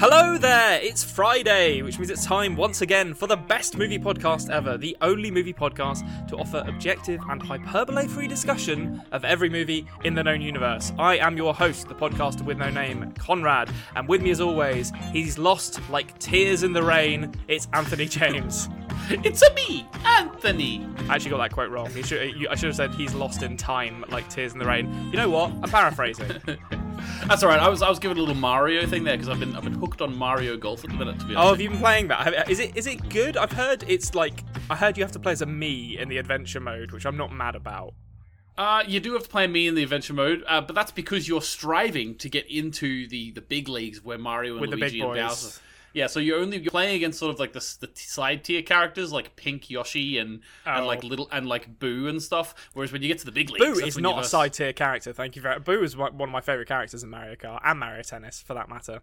Hello there! It's Friday, which means it's time once again for the best movie podcast ever, the only movie podcast to offer objective and hyperbole free discussion of every movie in the known universe. I am your host, the podcaster with no name, Konrad, and with me as always, he's lost like tears in the rain. It's Anthony James. It's a me, Anthony. I actually got that quote wrong. You should, I should have said he's lost in time, like tears in the rain. You know what? I'm paraphrasing. That's all right. I was I was giving a little Mario thing there because I've been I've been hooked on Mario Golf at the minute. To be Oh, have you been playing that? Is it is it good? I've heard it's like I heard you have to play as a Mii in the adventure mode, which I'm not mad about. Uh, you do have to play Mii in the adventure mode, uh, but that's because you're striving to get into the, the big leagues where Mario and With the Luigi and. Bowser. Yeah, so you're only you're playing against sort of like the, the side tier characters like Pink Yoshi and Oh. and like oh. little and like Boo and stuff. Whereas when you get to the big leagues, Boo is not a side tier character. Thank you very. Much. Boo is one one of my favorite characters in Mario Kart and Mario Tennis, for that matter.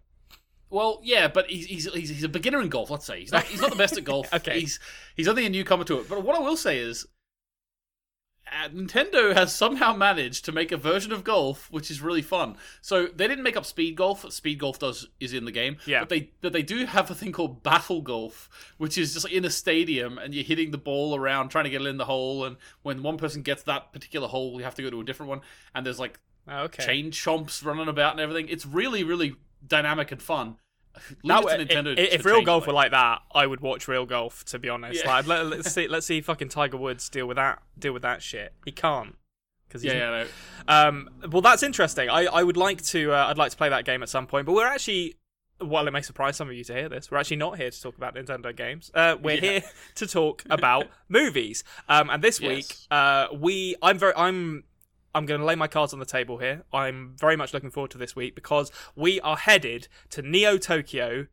Well, yeah, but he's, he's he's he's a beginner in golf. Let's say he's not he's not the best at golf. Okay. he's he's only a newcomer to it. But what I will say is, uh, Nintendo has somehow managed to make a version of golf which is really fun. So they didn't make up speed golf. Speed golf does is in the game. Yeah. But they but they do have a thing called battle golf, which is just in a stadium and you're hitting the ball around trying to get it in the hole. And when one person gets that particular hole, you have to go to a different one. And there's like Okay. chain chomps running about and everything. It's really, really dynamic and fun. Leave Now, it to Nintendo. i- if real golf were like that, I would watch real golf. To be honest, Yeah. like let, us see, let's see fucking Tiger Woods deal with that, deal with that shit. He can't because yeah, yeah, no. Um, well, that's interesting. I, I would like to. Uh, I'd like to play that game at some point. But we're actually. Well, it may surprise some of you to hear this. We're actually not here to talk about Nintendo games. Uh, we're Yeah. here to talk about movies. Um, and this week, uh, we. I'm very. I'm. I'm going to lay my cards on the table here. I'm very much looking forward to this week because we are headed to Neo Tokyo.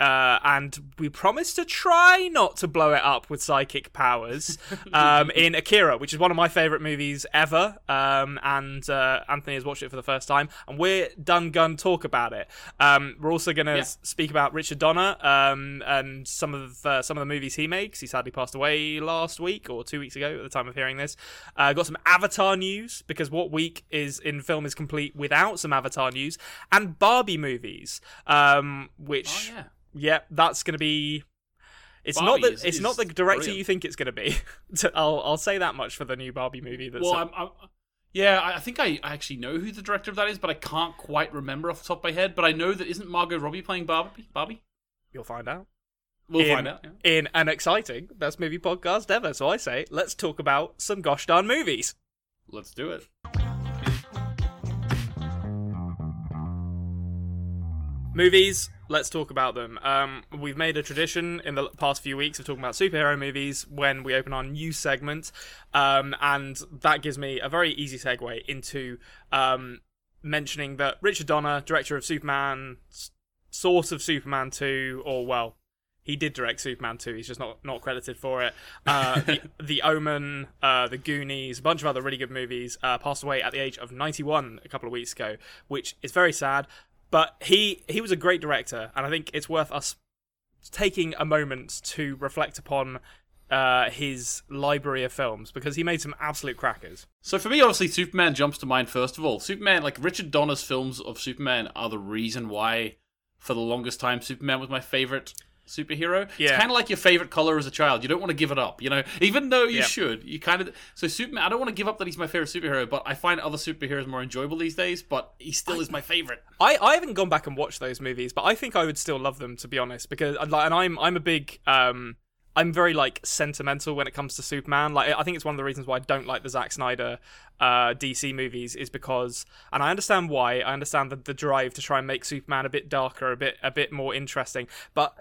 Uh, and we promise to try not to blow it up with psychic powers um, in Akira, which is one of my favorite movies ever. Um, and uh, Anthony has watched it for the first time, and we're done gun talk about it. Um, we're also going to Yeah. speak about Richard Donner um, and some of uh, some of the movies he makes. He sadly passed away last week or two weeks ago at the time of hearing this. Uh, got some Avatar news because what week is in film is complete without some Avatar news and Barbie movies, um, which Oh, yeah. Yeah, that's going to be. It's Barbie not the it's is not the director brilliant. you think it's going to be. I'll I'll say that much for the new Barbie movie. That's Well, I'm, I'm, yeah, I I think I I actually know who the director of that is, but I can't quite remember off the top of my head. But I know that isn't Margot Robbie playing Barbie? Barbie? you'll find out We'll in, find out. yeah. in an exciting best movie podcast ever. So I say let's talk about some gosh darn movies. Let's do it. Movies, let's talk about them. Um, we've made a tradition in the past few weeks of talking about superhero movies when we open our new segment, um, and that gives me a very easy segue into um, mentioning that Richard Donner, director of Superman, s- sort of Superman 2, or well, he did direct Superman 2. He's just not not credited for it. Uh, the, the Omen, uh, The Goonies, a bunch of other really good movies. Uh, passed away at the age of 91 a couple of weeks ago, which is very sad. But he he was a great director, and I think it's worth us taking a moment to reflect upon uh, his library of films because he made some absolute crackers. So for me, obviously, Superman jumps to mind first of all. Superman, like Richard Donner's films of Superman, are the reason why, for the longest time, Superman was my favorite superhero. Yeah. It's kind of like your favorite color as a child. You don't want to give it up, you know. Even though you Yep. should, you kind of. So Superman, I don't want to give up that he's my favorite superhero, but I find other superheroes more enjoyable these days. But he still is my favorite. I, I haven't gone back and watched those movies, but I think I would still love them to be honest. Because and and I'm I'm a big um I'm very like sentimental when it comes to Superman. Like I think it's one of the reasons why I don't like the Zack Snyder uh, DC movies is because, and I understand why. I understand the, the drive to try and make Superman a bit darker, a bit a bit more interesting. But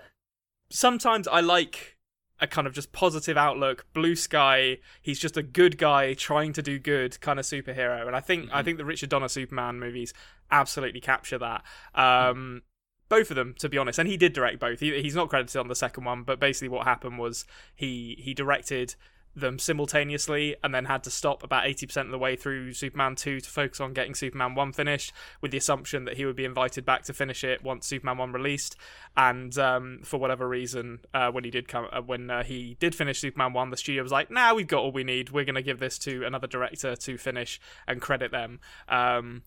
sometimes I like a kind of just positive outlook, blue sky. He's just a good guy trying to do good kind of superhero, and I think I think the Richard Donner Superman movies absolutely capture that. Um, both of them, to be honest, and he did direct both. He, he's not credited on the second one, but basically what happened was he he directed them simultaneously and then had to stop about 80% of the way through Superman 2 to focus on getting Superman 1 finished with the assumption that he would be invited back to finish it once Superman 1 released and um, for whatever reason uh, when he did come uh, when uh, he did finish Superman 1 the studio was like now nah, we've got all we need we're going to give this to another director to finish and credit them um,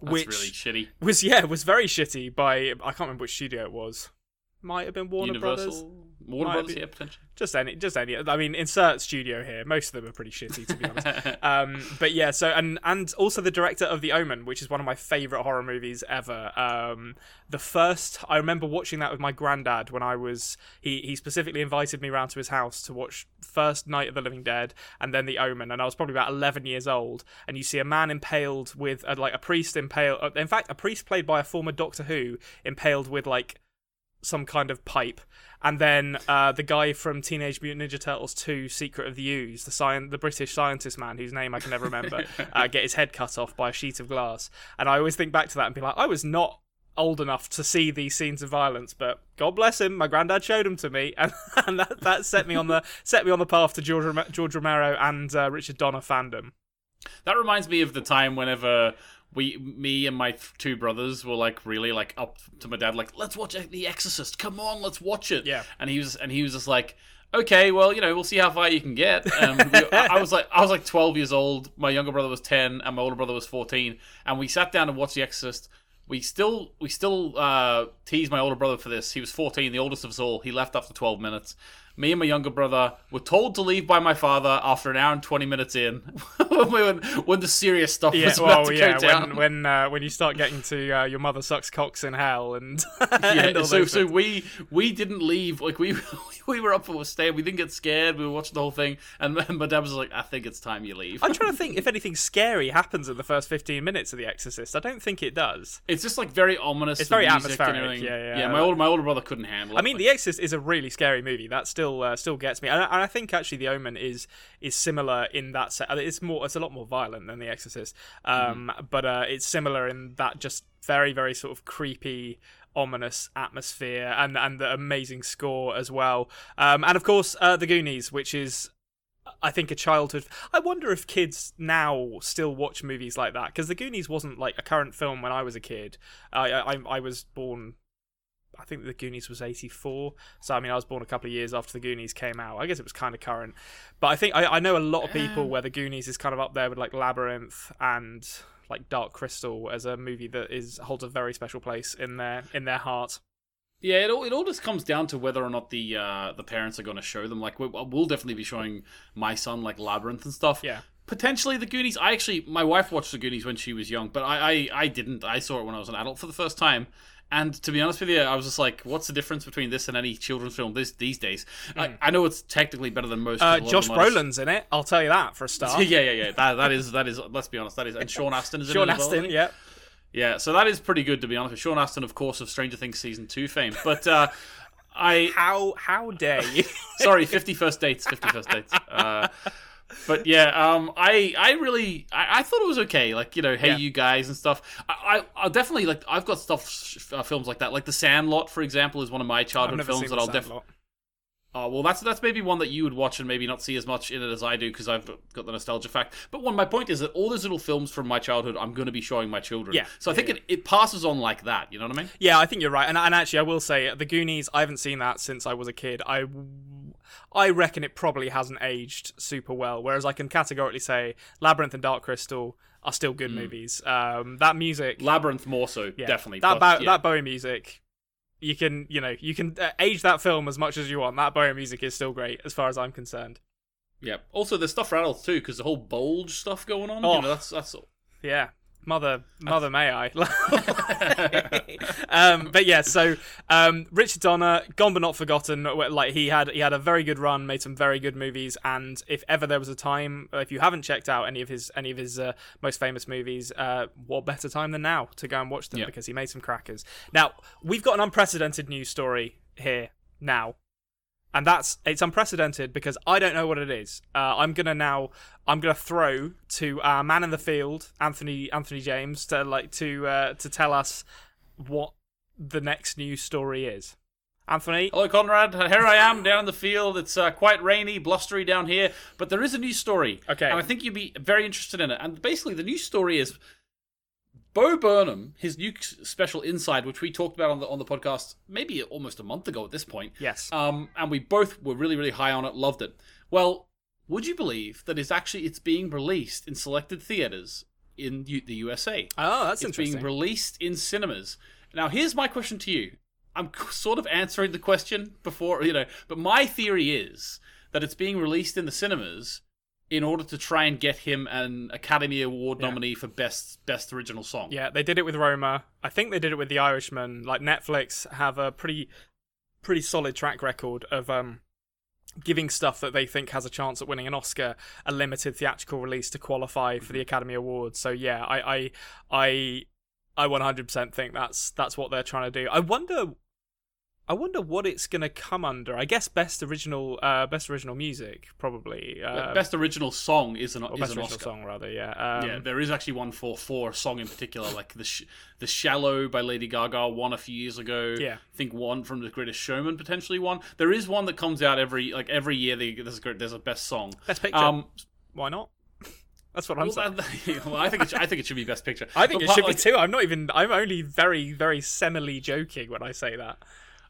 That's which really shitty. was yeah was very shitty by I can't remember which studio it was. Might have been Warner Brothers. Warner Brothers, yeah, potentially. Just any, just any. I mean, insert studio here. Most of them are pretty shitty, to be honest. um, but yeah, so and and also the director of The Omen, which is one of my favorite horror movies ever. Um, the first, I remember watching that with my granddad when I was. He he specifically invited me round to his house to watch first Night of the Living Dead and then The Omen, and I was probably about eleven years old. And you see a man impaled with a, like a priest impaled. uh, In fact, a priest played by a former Doctor Who impaled with like some kind of pipe, and then uh, the guy from Teenage Mutant Ninja Turtles 2: Secret of the Ooze, the science, the British scientist man whose name I can never remember, uh, get his head cut off by a sheet of glass. And I always think back to that and be like, I was not old enough to see these scenes of violence, but God bless him, my granddad showed them to me, and, and that, that set me on the set me on the path to George, George Romero and uh, Richard Donner fandom. That reminds me of the time whenever we, me and my th- two brothers were like really like up to my dad, like let's watch The Exorcist. Come on, let's watch it. Yeah. And he was and he was just like, okay, well, you know, we'll see how far you can get. Um, we- I I was like, I was like twelve years old. My younger brother was ten, and my older brother was fourteen. And we sat down and watched The Exorcist. We still we still uh, tease my older brother for this. He was fourteen, the oldest of us all. He left after twelve minutes. Me and my younger brother were told to leave by my father after an hour and twenty minutes in, when, when the serious stuff Yeah, was about well, to yeah, go down. when when uh, when you start getting to uh, your mother sucks cocks in hell and, and yeah, so so we we didn't leave. Like we we were up for staying. We didn't get scared. We were watching the whole thing, and my dad was like, "I think it's time you leave." I'm trying to think if anything scary happens in the first 15 minutes of The Exorcist. I don't think it does. It's just like very ominous. It's very atmospheric, yeah, yeah. Yeah, my older my older brother couldn't handle it. I mean, The Exorcist is a really scary movie. That still uh, still gets me, and I, and I think actually The Omen is is similar in that. Se- it's more, it's a lot more violent than The Exorcist, um, but uh, it's similar in that just very very sort of creepy. Ominous atmosphere and and the amazing score as well, um, and of course uh, the Goonies, which is I think a childhood. I wonder if kids now still watch movies like that because The Goonies wasn't like a current film when I was a kid. I I, I was born. I think The Goonies was eighty four, so I mean I was born a couple of years after The Goonies came out. I guess it was kind of current, but I think I, I know a lot of people where The Goonies is kind of up there with like Labyrinth and like Dark Crystal as a movie that is holds a very special place in their in their heart. Yeah, it all it all just comes down to whether or not the uh, the parents are going to show them. Like, we, we'll definitely be showing my son like Labyrinth and stuff. Yeah. Potentially the Goonies. I actually, my wife watched the Goonies when she was young, but I, I, I didn't. I saw it when I was an adult for the first time. And to be honest with you, I was just like, "What's the difference between this and any children's film this these days?" I, I know it's technically better than most. Hmm. Uh, 'cause a lot of Josh them are just- Brolin's in it. I'll tell you that for a start. yeah, yeah, yeah. That, that is that is. Let's be honest. That is. And Sean Astin is in Sean it as well, I Astin, think. yeah. Yeah, so that is pretty good to be honest. with Sean Astin, of course, of Stranger Things season two fame. But uh, I How how dare you? sorry, fifty first dates, fifty first dates. Uh, but yeah, um, I I really I, I thought it was okay. Like you know, hey Yeah. you guys and stuff. I, I I definitely like I've got stuff uh, films like that. Like The Sandlot, for example, is one of my childhood films that I'll definitely. Oh well, that's that's maybe one that you would watch and maybe not see as much in it as I do because I've got the nostalgia fact. But one, my point is that all those little films from my childhood, I'm going to be showing my children. Yeah. So I think Yeah, It, it passes on like that. You know what I mean? Yeah, I think you're right. And, and actually, I will say, The Goonies, I haven't seen that since I was a kid. I, I reckon it probably hasn't aged super well. Whereas I can categorically say Labyrinth and Dark Crystal are still good movies. Um, that music, Labyrinth more so, yeah, definitely. That, but, Bow- yeah. that Bowie music, you can, you know, you can uh, age that film as much as you want. That Bowie music is still great, as far as I'm concerned. Yeah. Also, there's stuff for adults too, because the whole bulge stuff going on. Oh. You know, that's that's. Yeah. Mother, mother, may I? um, but yeah, so um, Richard Donner, gone but not forgotten. Like he had, he had a very good run, made some very good movies, and if ever there was a time, if you haven't checked out any of his any of his uh, most famous movies, uh, what better time than now to go and watch them Yeah. because he made some crackers. Now we've got an unprecedented news story here now and that's it's unprecedented because I don't know what it is. Uh, I'm gonna now I'm gonna throw to our man in the field, Anthony Anthony James, to like to uh, to tell us what the next news story is. Anthony, Hello, Konrad. Here I am down in the field. It's uh, quite rainy, blustery down here, but there is a news story. Okay. And I think you'd be very interested in it. And basically, the news story is Bo Burnham, his new special Inside, which we talked about on the on the podcast maybe almost a month ago at this point. yes, Um, and we both were really, really high on it, loved it. Well, would you believe that it's actually it's being released in selected theaters in U- the USA. Oh, that's it's interesting. being released in cinemas. Now, here's my question to you. I'm sort of answering the question before, you know, but my theory is that it's being released in the cinemas in order to try and get him an Academy Award Yeah. nominee for best best original song. Yeah, they did it with Roma. I think they did it with The Irishman. Like Netflix have a pretty pretty solid track record of um giving stuff that they think has a chance at winning an Oscar a limited theatrical release to qualify for the Academy Awards. So yeah, I I I I 100% think that's that's what they're trying to do. I wonder I wonder what it's going to come under. I guess best original uh best original music probably. Uh, best original song is an, or is best an original Oscar. song rather, yeah. Um, yeah, there is actually one for for a song in particular, like the Sh- the Shallow by Lady Gaga won a few years ago. Yeah. I think one from the Greatest Showman potentially won. There is one that comes out every like every year. They, there's a great- there's a best song. Best picture. Um, Why not? That's what I'm well, saying. that- well, I think it, should- I think it should be best picture. I think But it should like, be too. I'm not even. I'm only very, very semily joking when I say that.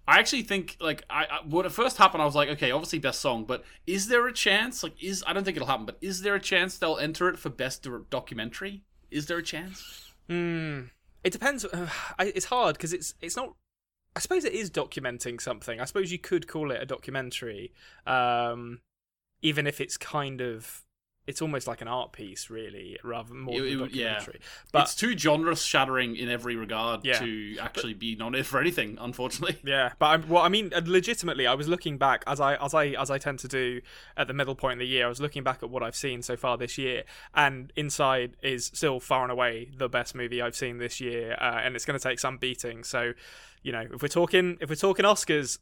I actually think like I, I when it first happened, I was like, okay, obviously best song, but is there a chance? Like, is I don't think it'll happen, but is there a chance they'll enter it for best documentary? Is there a chance? Hmm. It depends. It's hard because it's it's not. I suppose it is documenting something. I suppose you could call it a documentary, um, even if it's kind of. It's almost like an art piece, really, rather more It- than a it- yeah. documentary. But it's too genre shattering in every regard Yeah. to actually be nominated for anything. Unfortunately, Yeah, but I'm, well, I mean, uh, legitimately, I was looking back as I as I as I tend to do at the middle point of the year. I was looking back at what I've seen so far this year, and Inside is still far and away the best movie I've seen this year, uh, and it's going to take some beating. So, you know, if we're talking if we're talking Oscars,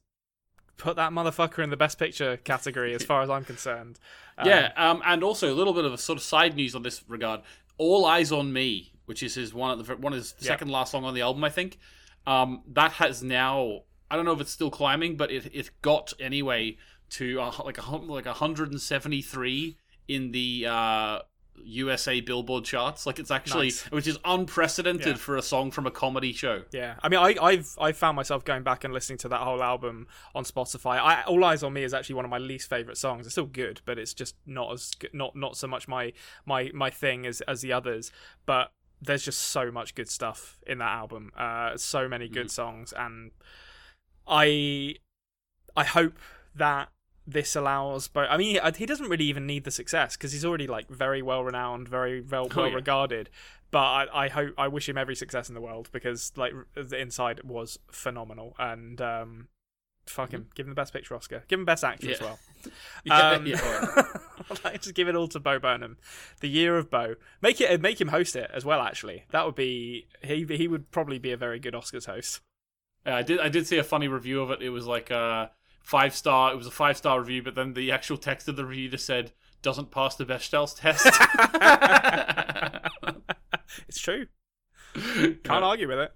put that motherfucker in the Best Picture category, as far as I'm concerned. Um, yeah. Um, and also a little bit of a sort of side news on this regard. All Eyes on Me, which is his one of the one of his Yeah. second last song on the album, I think. Um, that has now I don't know if it's still climbing, but it it got anyway to uh, like a like 173 in the uh, USA Billboard charts. Like it's actually Nice. which is unprecedented Yeah. for a song from a comedy show. Yeah, I mean, I, I've I've found myself going back and listening to that whole album on Spotify. I, All Eyes on Me is actually one of my least favorite songs. It's still good, but it's just not as good, not not so much my my my thing as as the others. But there's just so much good stuff in that album. Uh, so many good songs, and I I hope that this allows but i mean he, he doesn't really even need the success because he's already like very well renowned very well Oh, well yeah. regarded but I, I hope i wish him every success in the world because like the inside was phenomenal and um fuck him give him the best picture oscar give him best actor as well Yeah, um, yeah, all right. I'd like to give it all to Bo Burnham, the year of Bo. Make it make him host it as well. Actually, that would be he. He would probably be a very good Oscars host. Yeah, I did. I did see a funny review of it. It was like a five star. It was a five star review, but then the actual text of the review just said doesn't pass the Bechdel's test. It's true. Can't Yeah. argue with it.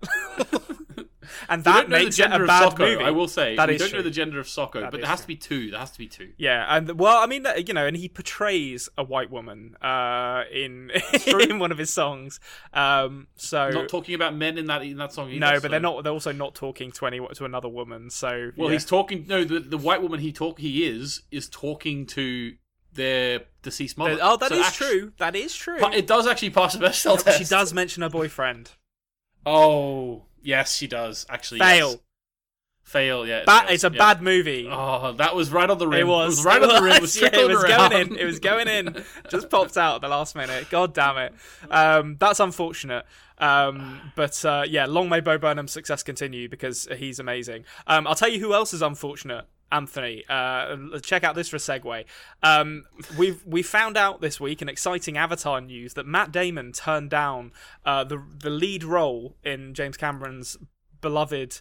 and that the makes it a bad Socko. movie. I will say That is don't true. know the gender of Socko, That but there has true. to be two. There has to be two. Yeah, and well, I mean, you know, and he portrays a white woman uh, in in one of his songs. Um, so Not talking about men in that in that song. Either, no, but so- they're not. They're also not talking to any to another woman. So Well, yeah. he's talking. No, the, the white woman he talk he is is talking to their deceased mother. oh, that is So actu- true. That is true. It does actually pass the Bechdel test. she does mention her boyfriend. Oh, yes, she does. Actually, Fail. yes. Fail. Yeah. it does, It's a yeah. bad movie. Oh, that was right on the rim. It was. right it on the rim. It was, was yeah, it was going in. It was going in. Just popped out at the last minute. God damn it. Um, that's unfortunate. Um, but uh, yeah, long may Bo Burnham's success continue because he's amazing. Um, I'll tell you who else is unfortunate. Anthony, uh, check out this for a segue. Um, we've we found out this week an exciting Avatar news that Matt Damon turned down uh, the the lead role in James Cameron's beloved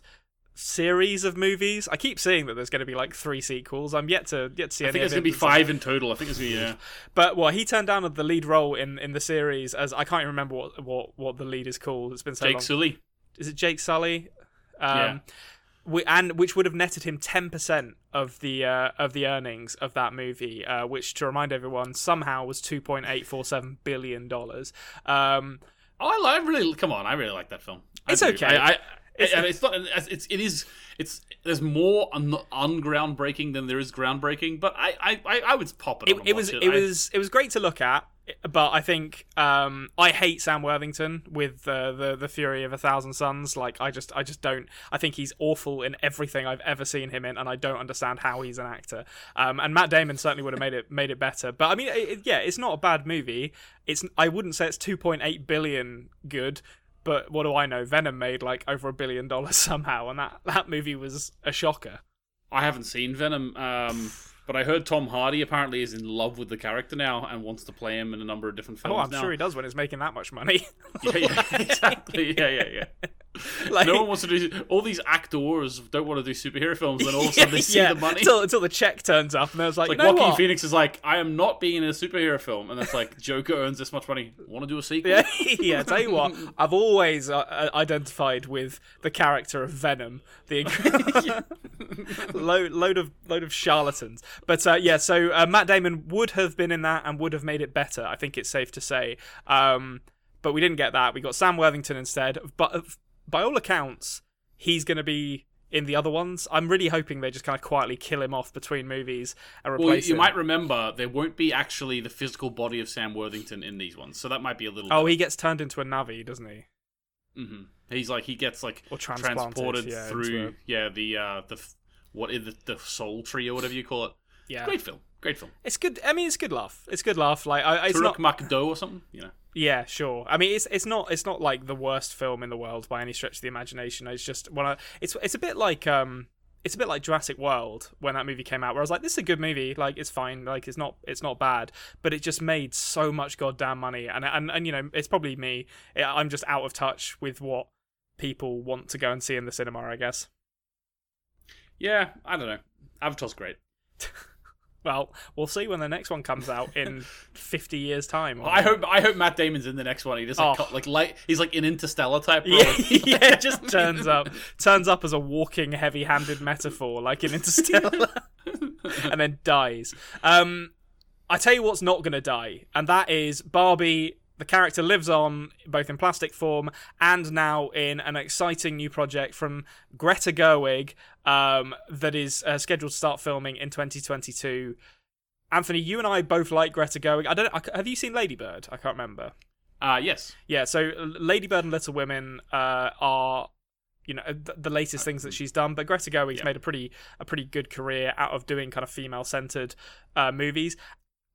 series of movies. I keep seeing that there's going to be like three sequels. I'm yet to yet to see I think it's gonna be evidence of- five in total. I think it's be yeah. But well, he turned down the lead role in, in the series as I can't even remember what, what, what the lead is called. It's been so Jake long. Sully. Is it Jake Sully? Um, Yeah. And which would have netted him ten percent of the uh, of the earnings of that movie, uh, which to remind everyone somehow was two point eight four seven billion dollars. Um, Oh, I, I really come on. I really like that film. I It's do. okay. I, I, It's- and it's not. It's it is. It's there's more un, ungroundbreaking than there is groundbreaking. But I I, I, I would pop it. it, on it was it I- was it was great to look at. But I think um, I hate Sam Worthington with the the Fury of a Thousand Suns. Like I just I just don't. I think he's awful in everything I've ever seen him in, and I don't understand how he's an actor. Um, and Matt Damon certainly would have made it made it better. But I mean, it, yeah, it's not a bad movie. It's I wouldn't say it's two point eight billion good. But what do I know? Venom made like over a billion dollars somehow, and that, that movie was a shocker. I haven't seen Venom. Um, but I heard Tom Hardy apparently is in love with the character now and wants to play him in a number of different oh, films. Oh, I'm now. sure he does when he's making that much money. yeah, yeah, exactly. Yeah, yeah, yeah. Like, no one wants to do. All these actors don't want to do superhero films, and all of a sudden they see yeah, the money until, until the check turns up, and I was like, like Joaquin what? Phoenix is like, I am not being in a superhero film, and it's like Joker earns this much money. Want to do a sequel? Yeah, yeah. Tell you what, I've always uh, identified with the character of Venom, the load, load of load of charlatans. But uh, yeah, so uh, Matt Damon would have been in that and would have made it better. I think it's safe to say. Um, but we didn't get that. We got Sam Worthington instead. But uh, by all accounts, he's going to be in the other ones. I'm really hoping they just kind of quietly kill him off between movies and replace well, you might remember there won't be actually the physical body of Sam Worthington in these ones, so that might be a little. Oh, he gets turned into a Na'vi, doesn't he? Mm-hmm. He's like he gets like or transported yeah, through yeah the uh the what is the, the soul tree or whatever you call it. Yeah, great film, great film. It's good. I mean, it's good laugh. It's good laugh. Like I, it's Turok not McDo or something, you know. Yeah, sure. I mean, it's it's not it's not like the worst film in the world by any stretch of the imagination. It's just when I it's it's a bit like um it's a bit like Jurassic World when that movie came out, where I was like, "This is a good movie. Like, it's fine. Like, it's not it's not bad." But it just made so much goddamn money, and and and you know, it's probably me. I'm just out of touch with what people want to go and see in the cinema. I guess. Yeah, I don't know. Avatar's great. Well, we'll see when the next one comes out in fifty years' time. I hope I hope Matt Damon's in the next one. He just like, Oh. like light. He's like an Interstellar type. Role. Yeah, yeah, just turns up, turns up as a walking, heavy-handed metaphor, like in Interstellar, and then dies. Um, I tell you what's not going to die, and that is Barbie. The character lives on both in plastic form and now in an exciting new project from Greta Gerwig um, that is uh, scheduled to start filming in 2022. Anthony, you and I both like Greta Gerwig. I don't. I, have you seen Ladybird? I can't remember. Uh yes. Yeah, so uh, Ladybird and Little Women uh, are you know th- the latest things that she's done, but Greta Gerwig's Yeah. made a pretty a pretty good career out of doing kind of female centered uh, movies.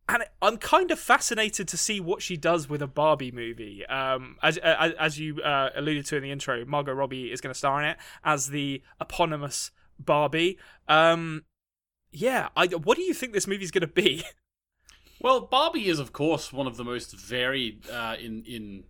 And I'm kind of fascinated to see what she does with a Barbie movie. Um, as as, as you uh, alluded to in the intro, Margot Robbie is going to star in it as the eponymous Barbie. Um, yeah, I, what do you think this movie's going to be? Well, Barbie is of course one of the most varied uh, in in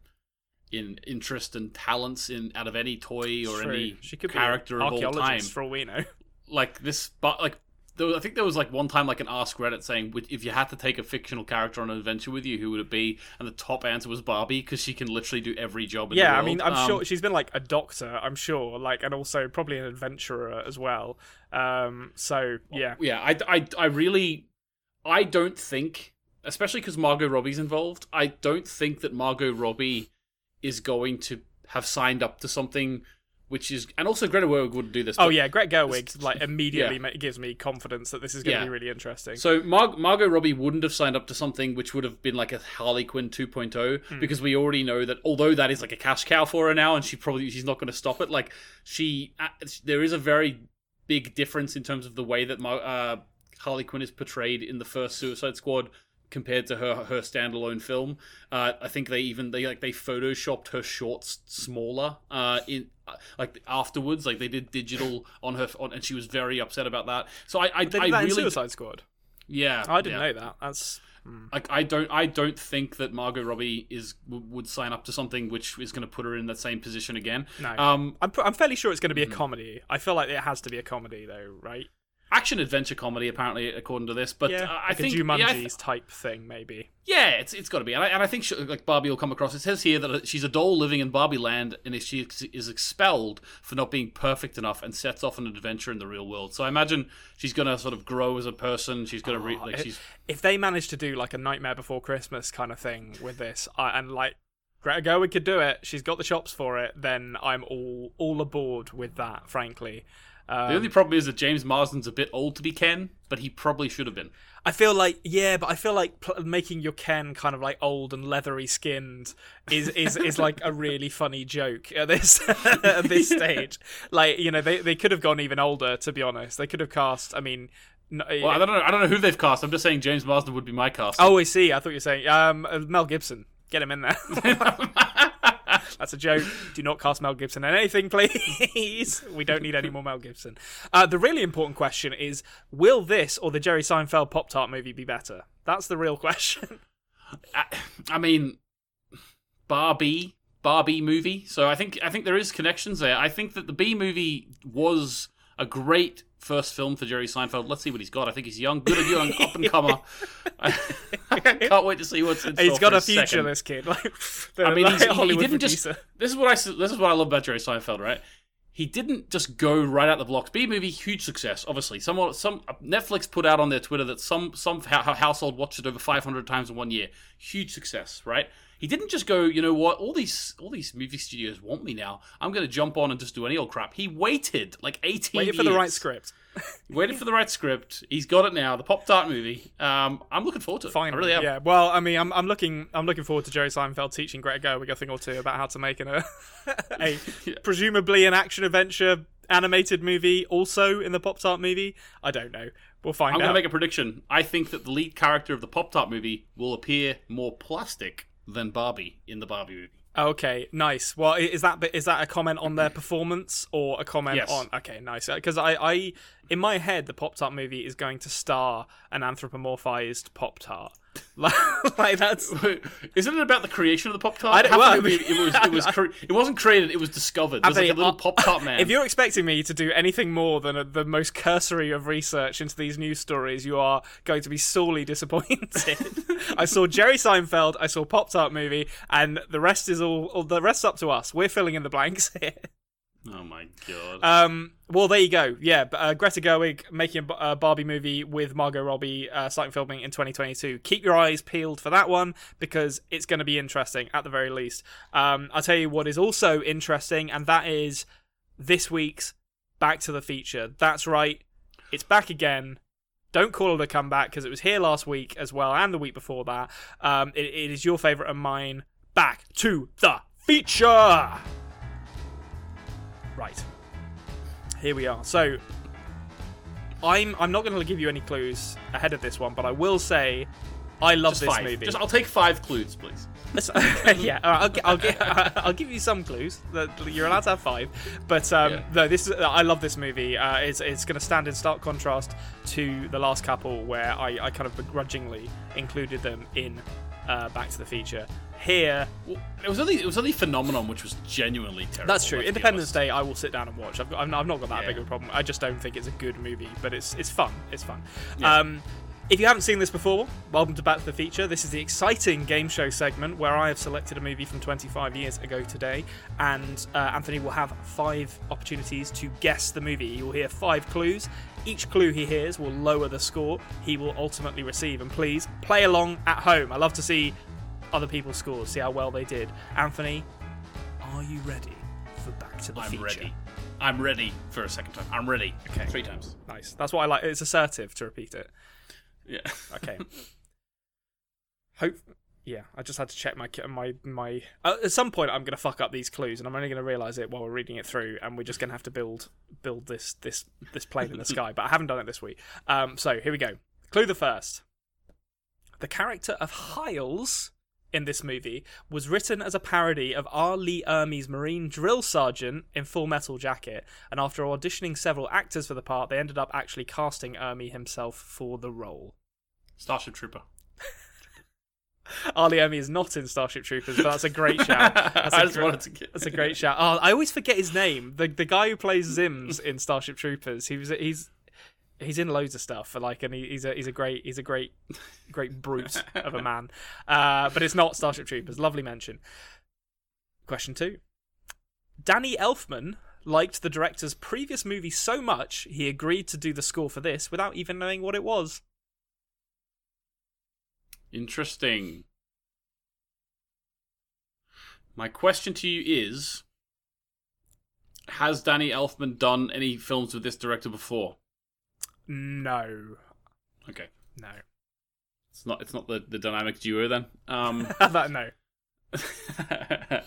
in interest and talents in out of any toy or True. any she could character be of all time. for all we know. Like this, but like. Was, I think there was like one time like an Ask Reddit saying if you had to take a fictional character on an adventure with you, who would it be? And the top answer was Barbie because she can literally do every job. In yeah, I mean, I'm Um, sure she's been like a doctor. I'm sure, like, and also probably an adventurer as well. Um, so yeah, yeah I, I, I really i don't think especially because margot robbie's involved i don't think that margot robbie is going to have signed up to something which is and also greta gerwig wouldn't do this oh yeah, Greg Gerwig like immediately Yeah. gives me confidence that this is going to Yeah. be really interesting. so Mar- margot robbie wouldn't have signed up to something which would have been like a harley quinn 2.0 Hmm. because we already know that although that is like a cash cow for her now and she probably she's not going to stop it like she uh, there is a very big difference in terms of the way that Mar- uh, harley quinn is portrayed in the first suicide squad compared to her her standalone film. Uh, I think they even they like they photoshopped her shorts smaller uh, in uh, like afterwards. Like they did digital on her, on, and she was very upset about that. So I I, they I did in really Suicide Squad. yeah I didn't yeah. know that. That's Like I don't I don't think that Margot Robbie is w- would sign up to something which is going to put her in that same position again. no. Um, I'm pr- I'm fairly sure it's going to be a comedy. I feel like it has to be a comedy though, right? Action adventure comedy apparently according to this, but yeah, uh, I like think a yeah, I th- type thing, maybe. Yeah, it's it's got to be, and I, and I think she, like Barbie will come across. It says here that she's a doll living in Barbie Land, and if she is expelled for not being perfect enough, and sets off on an adventure in the real world. So I imagine she's gonna sort of grow as a person. She's gonna re- Oh, like it- she's If they manage to do like a Nightmare Before Christmas kind of thing with this, I, and like Greta Gerwig could do it, she's got the chops for it, then I'm all all aboard with that, frankly. Um, The only problem is that James Marsden's a bit old to be Ken, but he probably should have been. I feel like yeah, but I feel like pl- making your Ken kind of like old and leathery skinned is is is like a really funny joke at this at this stage. Like you know they they could have gone even older. To be honest, they could have cast. I mean. No, Well, I don't know. I don't know who they've cast. I'm just saying James Marsden would be my cast. Oh, I see. I thought you were saying um, uh, Mel Gibson. Get him in there. That's a joke. Do not cast Mel Gibson in anything, please. we don't need any more Mel Gibson. Uh, the really important question is: Will this or the Jerry Seinfeld Pop Tart movie be better? That's the real question. I, I mean, Barbie, Barbie movie. So I think I think there is connections there. I think that the Bee Movie was a great first film for Jerry Seinfeld. Let's see what he's got. I think he's young, good young up and comer. I, I can't wait to see what's in store. He's got a future. second. This kid. Like, I mean, he's, he, he didn't producer. just. This is what I. This is what I love about Jerry Seinfeld. Right, he didn't just go right out the blocks. Bee Movie, huge success. Obviously, someone, some uh, Netflix put out on their Twitter that some some household watched it over 500 times in one year. Huge success, right? He didn't just go. You know what? All these all these movie studios want me now. I'm going to jump on and just do any old crap. He waited like 18 Waiting for the right script. Waited for the right script. He's got it now. The Pop Tart movie. Um, I'm looking forward to it. Finally, I really am. yeah. Well, I mean, I'm, I'm looking I'm looking forward to Jerry Seinfeld teaching Greta Gerwig a thing or two about how to make an, a, a presumably an action adventure animated movie, also in the Pop Tart movie. I don't know. We'll find out. I'm out. going to make a prediction. I think that the lead character of the Pop Tart movie will appear more plastic than Barbie in the Barbie movie. Okay, nice. Well, is that is that a comment on their performance or a comment Yes. on? Okay, nice. Uh, because I, I, in my head, the Pop Tart movie is going to star an anthropomorphized Pop Tart. Like, like that's Isn't it about the creation of the Pop I Tart? don't- well, the movie, it was it was cre- it wasn't created. It was discovered. There's like a little uh, Pop Tart man. If you're expecting me to do anything more than a, the most cursory of research into these news stories, you are going to be sorely disappointed. I saw Jerry Seinfeld, I saw Pop Tart movie, and the rest is all, all. The rest's up to us. We're filling in the blanks here. Oh my god. Um, well, there you go. Yeah, uh, Greta Gerwig making a Barbie movie with Margot Robbie uh, starting filming in 2022. Keep your eyes peeled for that one because it's going to be interesting at the very least. Um, I'll tell you what is also interesting, and that is this week's Back to the Feature. That's right, it's back again. Don't call it a comeback because it was here last week as well and the week before that. Um, it, it is your favourite and mine. Back to the feature. Right here we are. So I'm I'm not going to give you any clues ahead of this one, but I will say I love Just this five. movie. Just I'll take five clues, please. Yeah, all right, I'll, gi- I'll, gi- I'll give you some clues. That You're allowed to have five, but um, Yeah. no, this is, I love this movie. Uh, it's it's going to stand in stark contrast to the last couple, where I, I kind of begrudgingly included them in uh, Back to the Feature. Here, it was only it was only Phenomenon, which was genuinely terrible. That's true. Independence. Day, I will sit down and watch. I've, got, I've not I've not got that Yeah. big of a problem. I just don't think it's a good movie, but it's it's fun. It's fun. Yeah. Um, if you haven't seen this before, welcome to Back to the Feature. This is the exciting game show segment where I have selected a movie from 25 years ago today, and uh, Anthony will have five opportunities to guess the movie. You'll hear five clues. Each clue he hears will lower the score he will ultimately receive. And please play along at home. I love to see other people's scores, see how well they did. Anthony, are you ready for Back to the I'm Feature? ready. I'm ready for a second time. I'm ready. Okay. Three times. Nice. That's what I like. It's assertive to repeat it. Yeah. Okay. Hope. Yeah, I just had to check my my my. At some point, I'm gonna fuck up these clues, and I'm only gonna realize it while we're reading it through, and we're just gonna have to build build this this this plane in the sky. But I haven't done it this week. Um, so here we go. Clue the first. The character of Hiles in this movie was written as a parody of R. Lee Ermey's Marine drill sergeant in Full Metal Jacket, and after auditioning several actors for the part, they ended up actually casting Ermey himself for the role. Starship Trooper. R. Lee Ermey is not in Starship Troopers, but that's a great shout. That's I a just wanted to get. That's a great shout. Oh, I always forget his name. The the guy who plays Zims in Starship Troopers. He was he's he's in loads of stuff. Like, and he, he's a he's a great he's a great great brute of a man. Uh, but it's not Starship Troopers. Lovely mention. Question two. Danny Elfman liked the director's previous movie so much he agreed to do the score for this without even knowing what it was. Interesting. My question to you is has Danny Elfman done any films with this director before? No, Okay, no, it's not. It's not the, the dynamic duo then. Um, that no. uh,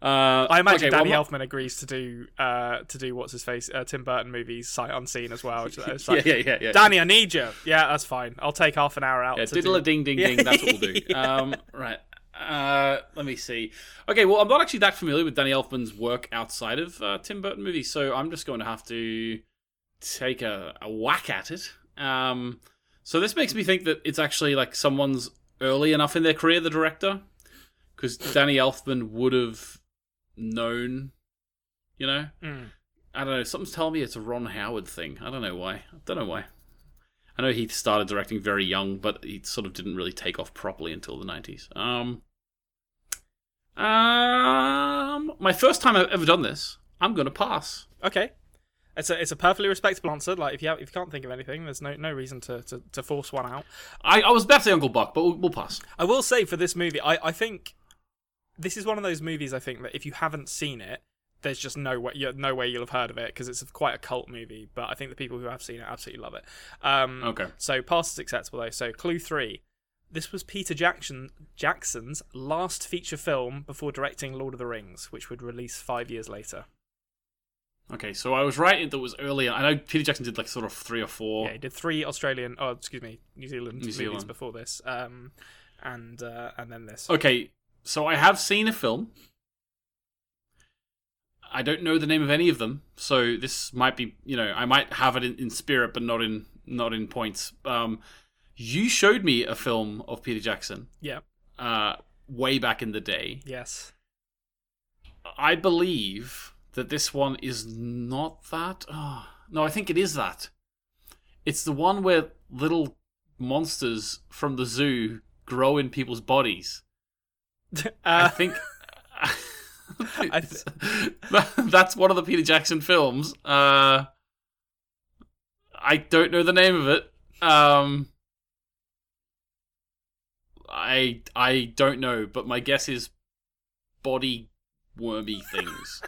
I imagine okay, Danny well, Elfman agrees to do uh to do what's his face uh, Tim Burton movies sight unseen as well. Which, it's Yeah, like, yeah, yeah, yeah. Danny, I need you. Yeah, that's fine. I'll take half an hour out. Yeah, diddle a ding ding ding. That's what we'll do. Yeah. Um, right. Uh, let me see. Okay, well, I'm not actually that familiar with Danny Elfman's work outside of uh, Tim Burton movies, so I'm just going to have to take a, a whack at it. Um, so this makes me think that it's actually like someone's early enough in their career, the director, because Danny Elfman would have known, you know. Mm. I don't know. Something's telling me it's a Ron Howard thing. I don't know why. I don't know why. I know he started directing very young, but he sort of didn't really take off properly until the nineties. Um, um, my first time I've ever done this, I'm gonna pass. Okay. It's a it's a perfectly respectable answer. Like if you have, if you can't think of anything, there's no no reason to, to, to force one out. I, I was about to say Uncle Buck, but we'll, we'll pass. I will say for this movie, I, I think this is one of those movies. I think that if you haven't seen it, there's just no way no way you'll have heard of it because it's quite a cult movie. But I think the people who have seen it absolutely love it. Um, Okay. So pass is acceptable though. So clue three. This was Peter Jackson Jackson's last feature film before directing Lord of the Rings, which would release five years later. Okay, so I was right. that was earlier. I know Peter Jackson did like sort of three or four. Yeah, he did three Australian, oh excuse me, New Zealand New movies Zealand. before this, um, and uh, and then this. Okay, so I have seen a film. I don't know the name of any of them, so this might be, you know, I might have it in, in spirit, but not in not in points. Um, you showed me a film of Peter Jackson, Yeah. uh, way back in the day. Yes. I believe that this one is not that. Oh, no, I think it is that. It's the one where little monsters from the zoo grow in people's bodies. I Uh, think I th- that's one of the Peter Jackson films. Uh, I don't know the name of it. Um, I I don't know, but my guess is body wormy things.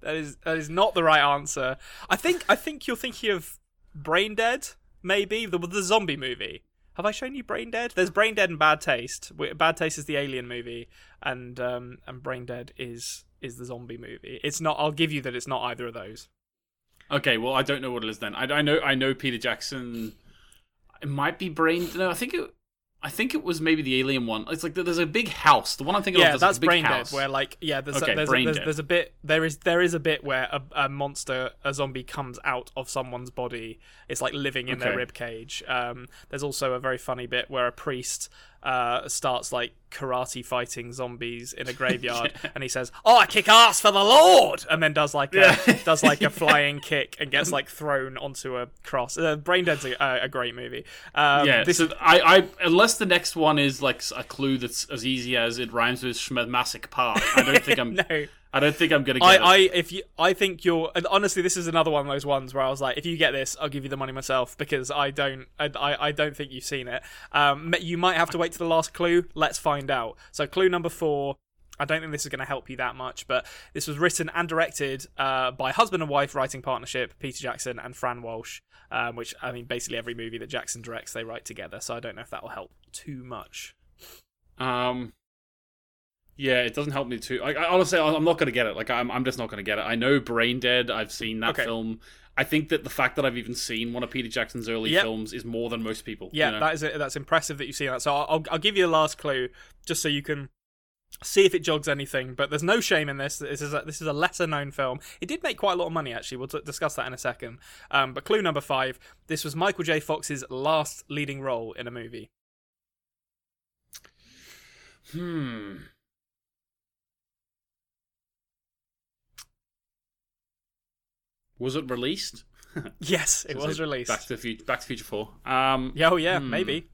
That is that is not the right answer. I think I think you're thinking of Brain Dead, maybe the the zombie movie. Have I shown you Brain Dead? There's Brain Dead and Bad Taste. Bad Taste is the Alien movie, and um, and Brain Dead is is the zombie movie. It's not. I'll give you that. It's not either of those. okay, well I don't know what it is then. I, I know I know Peter Jackson. It might be Brain. No, I think it. I think it was maybe the alien one. It's like there's a big house. The one I'm thinking yeah, of. like that's a big Brain house. Dead, where like yeah, there's Okay, a, there's, a, there's, there's a bit there is there is a bit where a, a monster a zombie comes out of someone's body. It's like living in their Okay. rib cage. Um, there's also a very funny bit where a priest uh, starts like karate fighting zombies in a graveyard, and he says, "Oh, I kick ass for the Lord," and then does like a, does like a flying kick and gets like thrown onto a cross. Uh, Brain Dead's a, a, a great movie. Um, yeah, this so I, I unless the next one is like a clue that's as easy as it rhymes with Schmedmassic Park, I don't think I'm. no. I don't think I'm gonna get I, it. I if you I think you're and honestly this is another one of those ones where I was like if you get this I'll give you the money myself because I don't I, I, I don't think you've seen it. Um you might have to wait to the last clue. Let's find out. So clue number four I don't think this is going to help you that much but this was written and directed uh, by husband and wife writing partnership Peter Jackson and Fran Walsh um, which I mean basically every movie that Jackson directs they write together. So I don't know if that will help too much. Um, yeah, it doesn't help me too. I, I honestly, I'm not gonna get it. Like, I'm, I'm just not gonna get it. I know Brain Dead. I've seen that Okay. film. I think that the fact that I've even seen one of Peter Jackson's early Yep. films is more than most people. Yeah, you know? that is that's impressive that you've seen that. So I'll I'll give you the last clue just so you can see if it jogs anything. But there's no shame in this. This is a, this is a lesser known film. It did make quite a lot of money actually. We'll t- discuss that in a second. Um, but clue number five. This was Michael J. Fox's last leading role in a movie. Hmm. Was it released? Yes, it Was was released. Back to the Future. Back to Future Four. Um. Yeah, oh yeah, Hmm. maybe.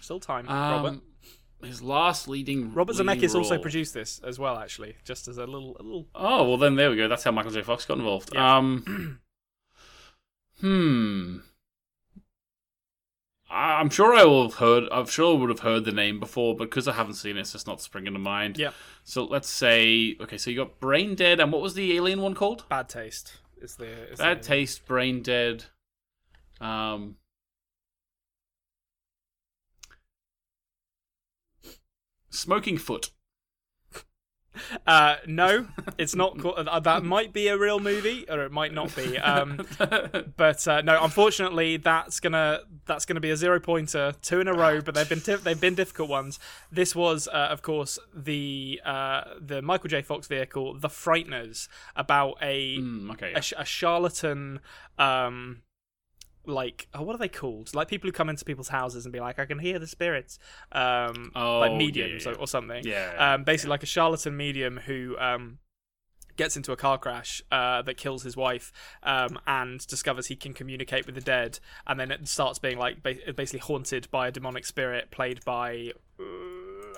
Still time, Robert. um, His last leading. Robert leading Zemeckis also produced this as well, actually, just as a little, a little. Oh well, then there we go. That's how Michael J. Fox got involved. Yeah. Um. hmm. I'm sure I will have heard. I'm sure I would have heard the name before, but because I haven't seen it, it's just not springing to mind. Yeah. So let's say, okay, so you got Brain Dead, and what was the alien one called? Bad taste is the is Bad the, Taste, Brain Dead. Um, Smoking Foot. Uh, no, it's not. Called, uh, that might be a real movie, or it might not be. Um, but uh, no, unfortunately, that's gonna that's gonna be a zero pointer, two in a row. But they've been tif- they've been difficult ones. This was, uh, of course, the uh, the Michael J. Fox vehicle, The Frighteners, about a Hmm, okay. a, sh- a charlatan. Um, like oh, what are they called? Like people who come into people's houses and be like, I can hear the spirits. Um, Oh, like mediums yeah, Or, or something yeah. um, basically like a charlatan medium who um, gets into a car crash uh, that kills his wife um, and discovers he can communicate with the dead and then it starts being like ba- basically haunted by a demonic spirit played by uh,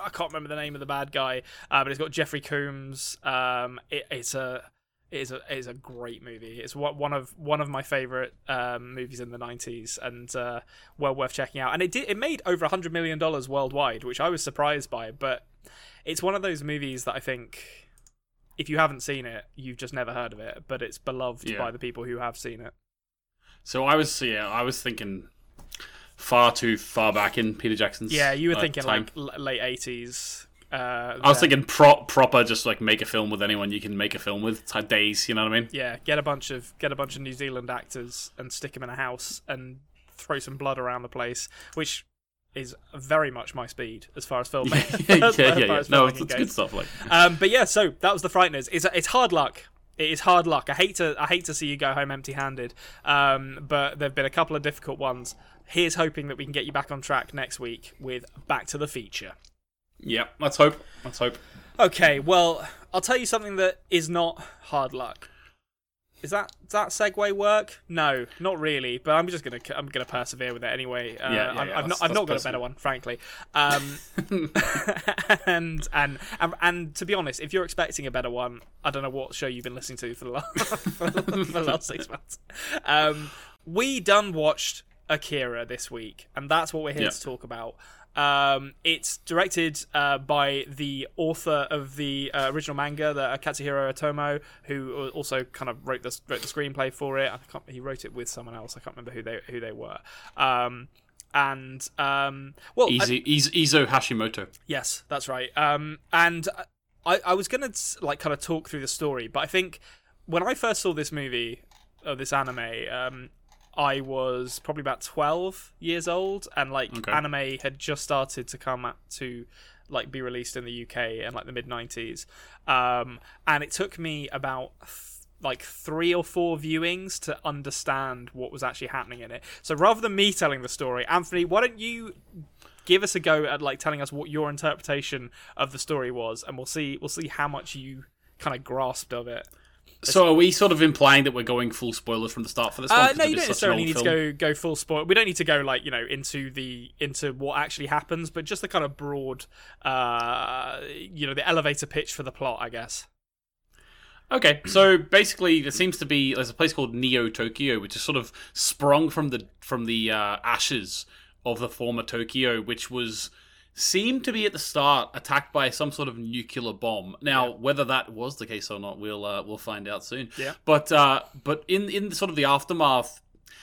I can't remember the name of the bad guy uh, but it's got Jeffrey Combs um, it, it's a it is a it is a great movie. It's one one of one of my favorite um, movies in the '90s, and uh, well worth checking out. And it did it made over a hundred million dollars worldwide, which I was surprised by. But it's one of those movies that I think if you haven't seen it, you've just never heard of it. But it's beloved Yeah. by the people who have seen it. So I was, yeah, I was thinking far too far back in Peter Jackson's. Yeah, you were uh, thinking time. like late '80s. Uh, I was thinking pro- proper, just like make a film with anyone you can make a film with. Type days, you know what I mean? yeah, get a bunch of get a bunch of New Zealand actors and stick them in a house and throw some blood around the place, which is very much my speed as far as filmmaking. yeah, as yeah, yeah. No, it's, it's good stuff. Like, Um, but yeah, so that was the Frighteners. It's it's hard luck. It is hard luck. I hate to I hate to see you go home empty-handed. Um, but there've been a couple of difficult ones. Here's hoping that we can get you back on track next week with Back to the Feature. Yeah, let's hope. Let's hope. Okay, well, I'll tell you something that is not hard luck. Is that does that segue work? No, not really. But I'm just gonna I'm gonna persevere with it anyway. Uh, Yeah, yeah, I'm, I've not I've not got a better one, frankly. Um, and, and and and to be honest, if you're expecting a better one, I don't know what show you've been listening to for the last for the last six months. Um, we done watched Akira this week, and that's what we're here Yeah. to talk about. Um, it's directed uh, by the author of the uh, original manga, the uh, Katsuhiro Otomo, who also kind of wrote the wrote the screenplay for it. I can't, he wrote it with someone else. I can't remember who they who they were. Um, and um, well, I- Easy, Iz- Izo Hashimoto. Yes, that's right. Um, and I, I was gonna like kind of talk through the story, but I think when I first saw this movie, or this anime, um, I was probably about twelve years old, and like Okay. anime had just started to come out to like be released in the UK in like the mid nineties, um, and it took me about. th- like three or four viewings to understand what was actually happening in it. So rather than me telling the story, Anthony, why don't you give us a go at like telling us what your interpretation of the story was, and we'll see we'll see how much you kind of grasped of it. So are we sort of implying that we're going full spoilers from the start for this one? Uh, 'cause no, you don't necessarily need to go go full spoil. We don't need to go like you know into the into what actually happens, but just the kind of broad, uh, you know, the elevator pitch for the plot, I guess. Okay, so basically, there seems to be there's a place called Neo Tokyo, which is sort of sprung from the from the uh, ashes of the former Tokyo, which was seemed to be at the start attacked by some sort of nuclear bomb. Now, whether that was the case or not, we'll uh, we'll find out soon. Yeah. But uh, but in in sort of the aftermath,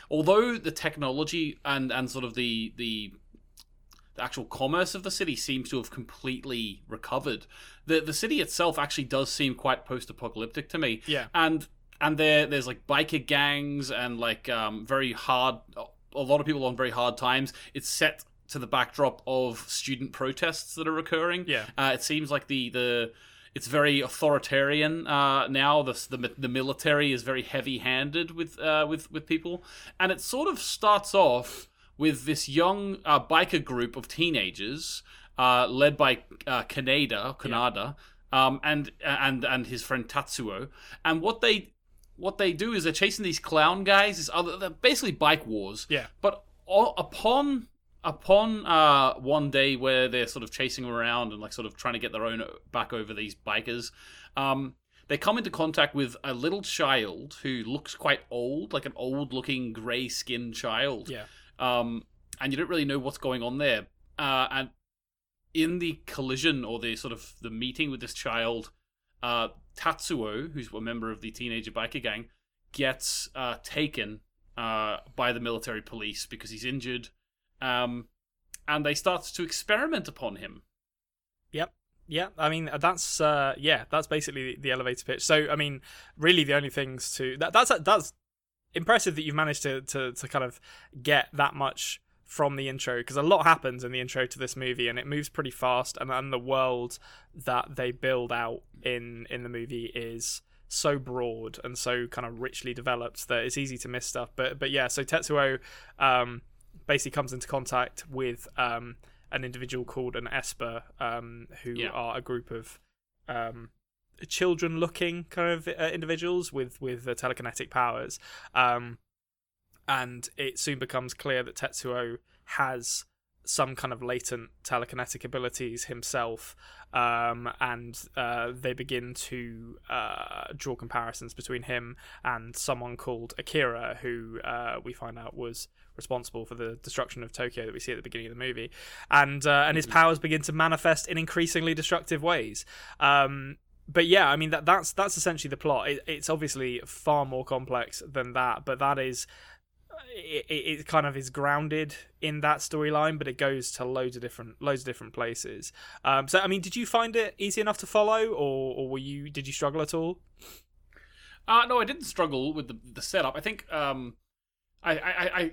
although the technology and and sort of the the the actual commerce of the city seems to have completely recovered. The the city itself actually does seem quite post apocalyptic to me. Yeah. And and there there's like biker gangs and like um very hard a lot of people on very hard times. It's set to the backdrop of student protests that are occurring. Yeah. Uh, it seems like the the it's very authoritarian uh, now. The, the the military is very heavy handed with uh, with with people, and it sort of starts off with this young uh, biker group of teenagers uh, led by uh, Kaneda Kanada um, and and and his friend Tatsuo, and what they what they do is they're chasing these clown guys. This other they're basically bike wars. Yeah. But o- upon upon uh, one day where they're sort of chasing around and like sort of trying to get their own back over these bikers, um, they come into contact with a little child who looks quite old, like an old looking grey skinned child. Yeah. Um, and you don't really know what's going on there. Uh, and in the collision or the sort of the meeting with this child, uh, Tatsuo, who's a member of the teenager biker gang, gets uh, taken uh, by the military police because he's injured, um, and they start to experiment upon him. Yep. Yeah, I mean that's uh, yeah, that's basically the elevator pitch. So I mean, really the only things to that, that's that's impressive that you've managed to to to kind of get that much from the intro because a lot happens in the intro to this movie and it moves pretty fast and, and the world that they build out in in the movie is so broad and so kind of richly developed that it's easy to miss stuff but but yeah so Tetsuo um basically comes into contact with um an individual called an Esper um who Yeah. are a group of um children looking kind of uh, individuals with with uh, telekinetic powers um and it soon becomes clear that Tetsuo has some kind of latent telekinetic abilities himself, um, and uh, they begin to uh, draw comparisons between him and someone called Akira, who uh, we find out was responsible for the destruction of Tokyo that we see at the beginning of the movie, and uh, and his powers begin to manifest in increasingly destructive ways. Um, but yeah, I mean that that's that's essentially the plot. It, it's obviously far more complex than that, but that is it, it, kind of is grounded in that storyline, but it goes to loads of different loads of different places. Um, so I mean, did you find it easy enough to follow, or or were you did you struggle at all? Uh, no, I didn't struggle with the the setup. I think um, I I I I,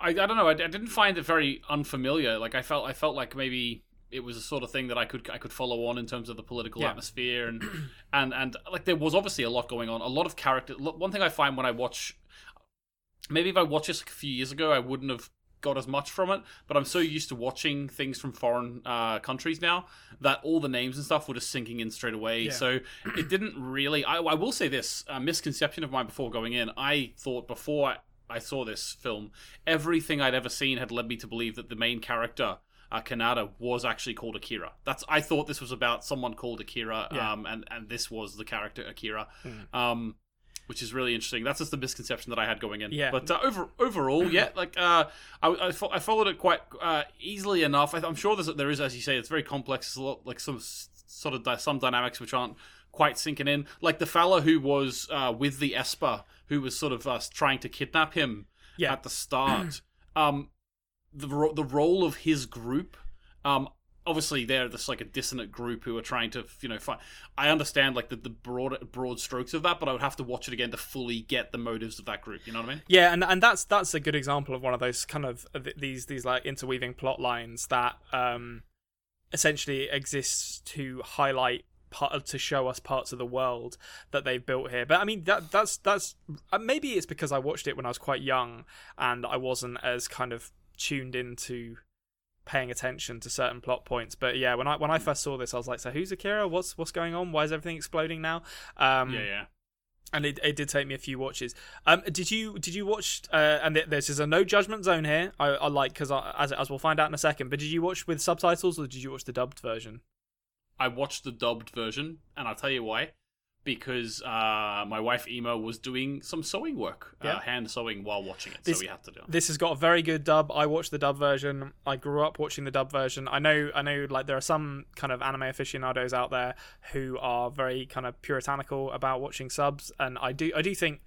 I, I don't know. I, I didn't find it very unfamiliar. Like I felt I felt like maybe it was a sort of thing that I could I could follow on in terms of the political Yeah. atmosphere and and and like there was obviously a lot going on. A lot of character. One thing I find when I watch, maybe if I watched this like a few years ago, I wouldn't have got as much from it. But I'm so used to watching things from foreign uh, countries now that all the names and stuff were just sinking in straight away. Yeah. So it didn't really. I, I will say this a misconception of mine before going in. I thought before I, I saw this film, everything I'd ever seen had led me to believe that the main character. Uh, Kanata was actually called Akira. That's I thought this was about someone called Akira, Yeah. um, and and this was the character Akira, Mm. um, which is really interesting. That's just the misconception that I had going in. Yeah. But uh, over overall, yeah, like uh, I, I, fo- I followed it quite uh, easily enough. I, I'm sure there's, there is, as you say, it's very complex. It's a lot like some sort of di- some dynamics which aren't quite sinking in. Like the fella who was uh, with the Esper, who was sort of uh, trying to kidnap him Yeah. at the start. um, the ro- the role of his group. Um, obviously they're just like a dissonant group who are trying to you know find. I understand like the, the broad broad strokes of that, but I would have to watch it again to fully get the motives of that group. You know what I mean? Yeah, and and that's that's a good example of one of those kind of uh, these these like interweaving plot lines that um essentially exists to highlight part to show us parts of the world that they've built here. But I mean that that's that's uh, maybe it's because I watched it when I was quite young and I wasn't as kind of tuned into paying attention to certain plot points. But yeah, when I when I first saw this I was like, so who's Akira? What's what's going on? Why is everything exploding now? Um yeah, yeah. and it, it did take me a few watches. Um, did you did you watch? Uh, and th- this is a no judgment zone here. I, I like because as as we'll find out in a second. But did you watch with subtitles or did you watch the dubbed version? I watched the dubbed version, and I'll tell you why. Because uh, my wife Emo was doing some sewing work, Yeah. uh, hand sewing while watching it, This- so we had to do it. This has got a very good dub. I watched the dub version. I grew up watching the dub version. I know I know like there are some kind of anime aficionados out there who are very kind of puritanical about watching subs, and I do I do think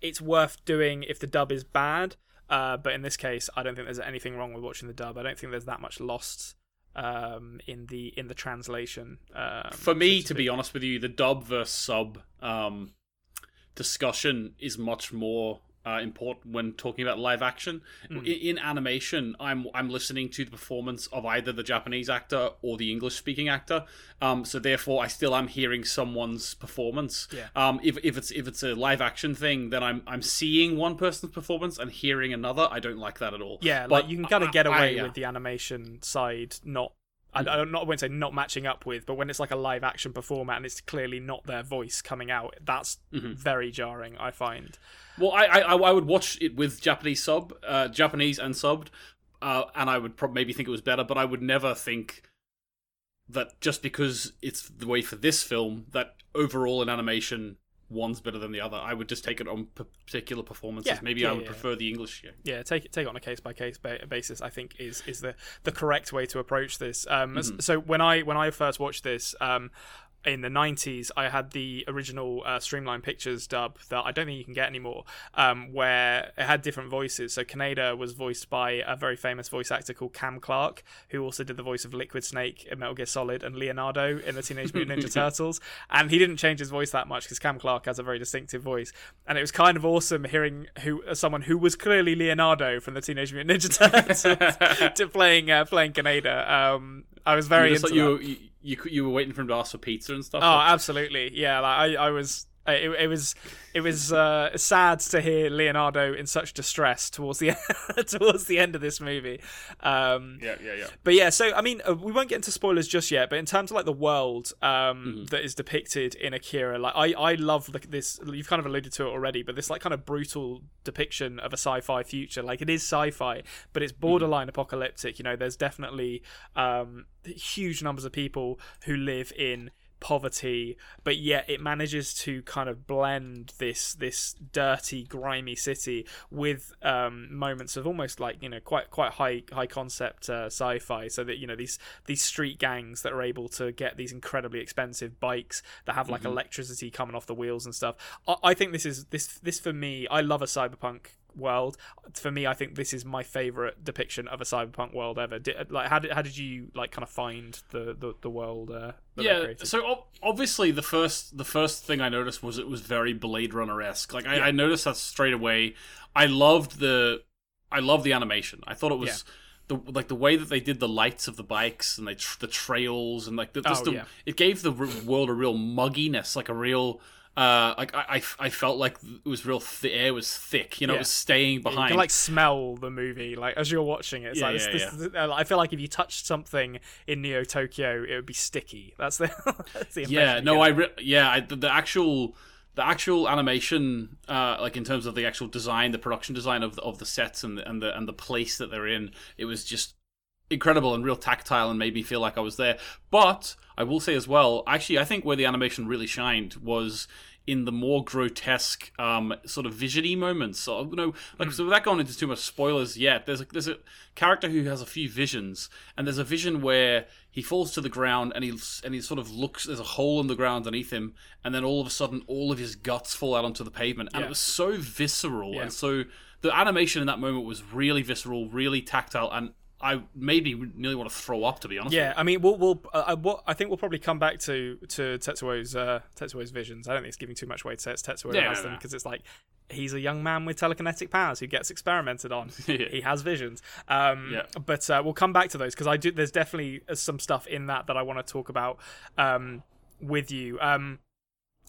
it's worth doing if the dub is bad. Uh, but in this case, I don't think there's anything wrong with watching the dub. I don't think there's that much lost um, in the in the translation. Um, For me, so to be honest with you, the dub versus sub um, discussion is much more uh, important when talking about live action. Mm. In, in animation, I'm I'm listening to the performance of either the Japanese actor or the English speaking actor. Um, so therefore, I still am hearing someone's performance. Yeah. Um, if, if it's if it's a live action thing, then I'm I'm seeing one person's performance and hearing another. I don't like that at all. Yeah, But like you can kind of get I- away yeah. with the animation side not. I, I don't not I wouldn't say not matching up with, but when it's like a live action performer and it's clearly not their voice coming out, that's Mhm. very jarring. I find. Well, I, I I would watch it with Japanese sub, uh, Japanese and subbed, uh, and I would prob- maybe think it was better, but I would never think that just because it's the way for this film that overall in animation one's better than the other. I would just take it on particular performances. Yeah, Maybe yeah, I would yeah. prefer the English. Yeah. yeah take it take it on a case by case basis i think is is the the correct way to approach this um s- so when i when i first watched this um in the 90s i had the original uh, streamline pictures dub that i don't think you can get anymore um, where it had different voices. So kaneda was voiced by a very famous voice actor called cam clark who also did the voice of liquid snake in metal gear solid and leonardo in the teenage mutant ninja turtles. And he didn't change his voice that much because cam clark has a very distinctive voice. And it was kind of awesome hearing who uh, someone who was clearly Leonardo from the Teenage Mutant Ninja Turtles to playing uh, playing Kaneda. Um, I was very Just into like you, you, you, you were waiting for him to ask for pizza and stuff. Oh, absolutely, yeah. Like I, I was. Uh, It, it was it was uh, sad to hear Leonardo in such distress towards the towards the end of this movie. Um, yeah, yeah, yeah. but yeah, so I mean, uh, we won't get into spoilers just yet. But in terms of like the world um, Mm-hmm. that is depicted in Akira, like I, I love like this. You've kind of alluded to it already, but this like kind of brutal depiction of a sci-fi future. Like it is sci-fi, but it's borderline apocalyptic. You know, there's definitely um, huge numbers of people who live in poverty but yet it manages to kind of blend this this dirty grimy city with um moments of almost like you know quite quite high high concept uh, sci-fi. So that you know these these street gangs that are able to get these incredibly expensive bikes that have like electricity coming off the wheels and stuff. I, I think this is this this for me i love a cyberpunk world. For me i think this is my favorite depiction of a cyberpunk world ever. Did, like how did, how did you like kind of find the the, the world uh, yeah so ob- obviously the first the first thing i noticed was it was very blade runner-esque. Like I, I noticed that straight away. I loved the i loved the animation. I thought it was the like the way that they did the lights of the bikes and they tr- the trails and like the, just Oh, the, yeah. it gave the r- world a real mugginess like a real uh like I, I, I felt like it was real th- the air was thick you know Yeah. it was staying You behind can like smell the movie, like as you're watching it. It's Yeah, like, yeah, this, this, I feel like if you touched something in Neo Tokyo, it would be sticky. That's the, that's the yeah no i re- yeah I, the, the actual the actual animation uh like in terms of the actual design the production design of the, of the sets and the, and the and the place that they're in it was just incredible and real tactile and made me feel like I was there but I will say as well actually I think where the animation really shined was in the more grotesque um, sort of visiony moments. So you know, like so without going into too much spoilers yet, there's a, there's a character who has a few visions, and there's a vision where he falls to the ground and he and he sort of looks. There's a hole in the ground underneath him, and then all of a sudden, all of his guts fall out onto the pavement, and Yeah. it was so visceral Yeah. and so. The animation in that moment was really visceral, really tactile, and I made me nearly want to throw up. To be honest, Yeah, I mean, we'll, we'll uh, uh, what I think we'll probably come back to to Tetsuo's uh, Tetsuo's visions. I don't think it's giving too much weight to. It's Tetsuo Yeah, has no, them no. because it's like he's a young man with telekinetic powers who gets experimented on. Yeah. He has visions. Um, Yeah. But uh, we'll come back to those because I do. There's definitely uh, some stuff in that that I want to talk about um, with you. Um,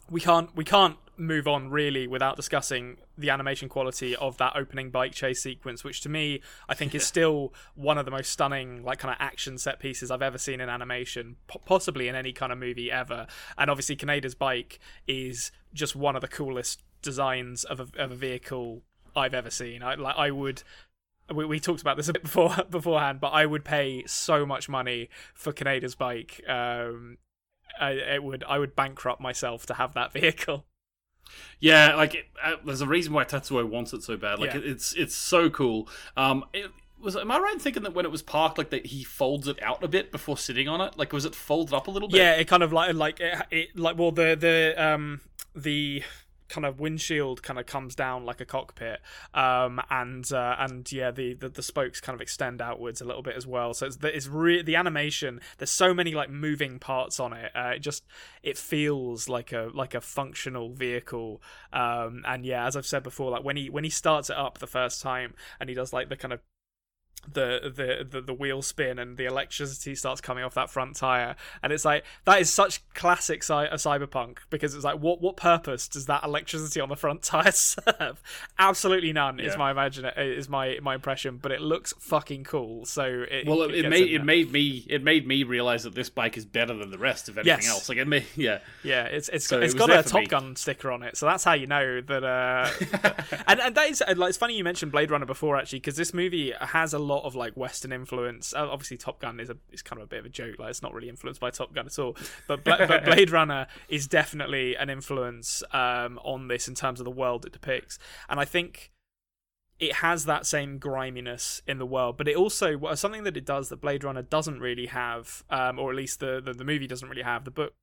we can't we can't move on really without discussing the animation quality of that opening bike chase sequence which to me i think is still one of the most stunning like kind of action set pieces i've ever seen in animation po- possibly in any kind of movie ever and obviously kaneda's bike is just one of the coolest designs of a, of a vehicle i've ever seen i like i would we, we talked about this a bit before beforehand, but I would pay so much money for Kaneda's bike. Um, I, it would I would bankrupt myself to have that vehicle. Yeah, like it, uh, there's a reason why Tetsuo wants it so bad. Like Yeah. it, it's it's so cool. Um, it, was am I right in thinking that when it was parked, like that he folds it out a bit before sitting on it? Like was it folded up a little bit? Yeah, it kind of like like it, it like well the the um the kind of windshield kind of comes down like a cockpit um and uh, and yeah the, the the spokes kind of extend outwards a little bit as well. So it's it's re- the animation there's so many like moving parts on it uh, it just it feels like a like a functional vehicle. Um and yeah as i've said before like when he when he starts it up the first time and he does like the kind of the, the the the wheel spin and the electricity starts coming off that front tire and it's like that is such classic cy- uh, cyberpunk because it's like what what purpose does that electricity on the front tire serve absolutely none is my imagine is my my impression but it looks fucking cool so it, Well, it, it made it made me it made me realize that this bike is better than the rest of anything Yes. else. Like it made yeah. Yeah, it's it's So it's got a Top me. Gun sticker on it, so that's how you know that. Uh, and and that is uh, like it's funny you mentioned Blade Runner before actually, because this movie has a lot of like Western influence. Uh, obviously, Top Gun is a is kind of a bit of a joke. Like it's not really influenced by Top Gun at all. But Bla- but Blade Runner is definitely an influence um, on this in terms of the world it depicts. And I think it has that same griminess in the world, but it also something that it does that Blade Runner doesn't really have, um, or at least the, the, the movie doesn't really have. The book,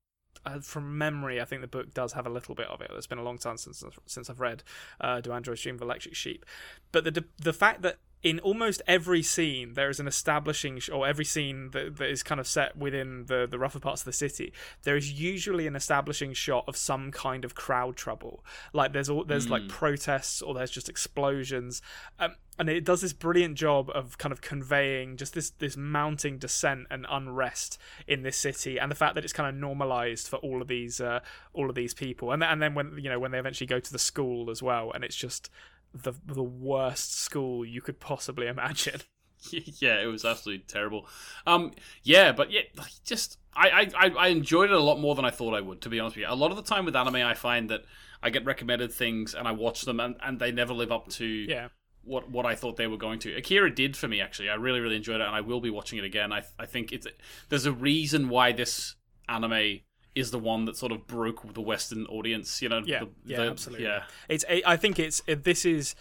uh, from memory, I think the book does have a little bit of it. It's been a long time since since I've read uh, "Do Androids Dream of Electric Sheep," but the the fact that in almost every scene there is an establishing sh- or every scene that, that is kind of set within the the rougher parts of the city there is usually an establishing shot of some kind of crowd trouble. Like there's all there's mm. like protests or there's just explosions. Um, and it does this brilliant job of kind of conveying just this this mounting dissent and unrest in this city and the fact that it's kind of normalized for all of these uh, all of these people. And and then when you know when they eventually go to the school as well and it's just the the worst school you could possibly imagine. yeah, it was absolutely terrible. Um, yeah, but yeah, just I, I I enjoyed it a lot more than I thought I would. To be honest with you, a lot of the time with anime, I find that I get recommended things and I watch them and, and they never live up to yeah what what I thought they were going to. Akira did for me actually. I really really enjoyed it and I will be watching it again. I I think it's there's a reason why this anime is the one that sort of broke the Western audience. You know, yeah, the, yeah, the, absolutely. Yeah, it's. I think it's. This is.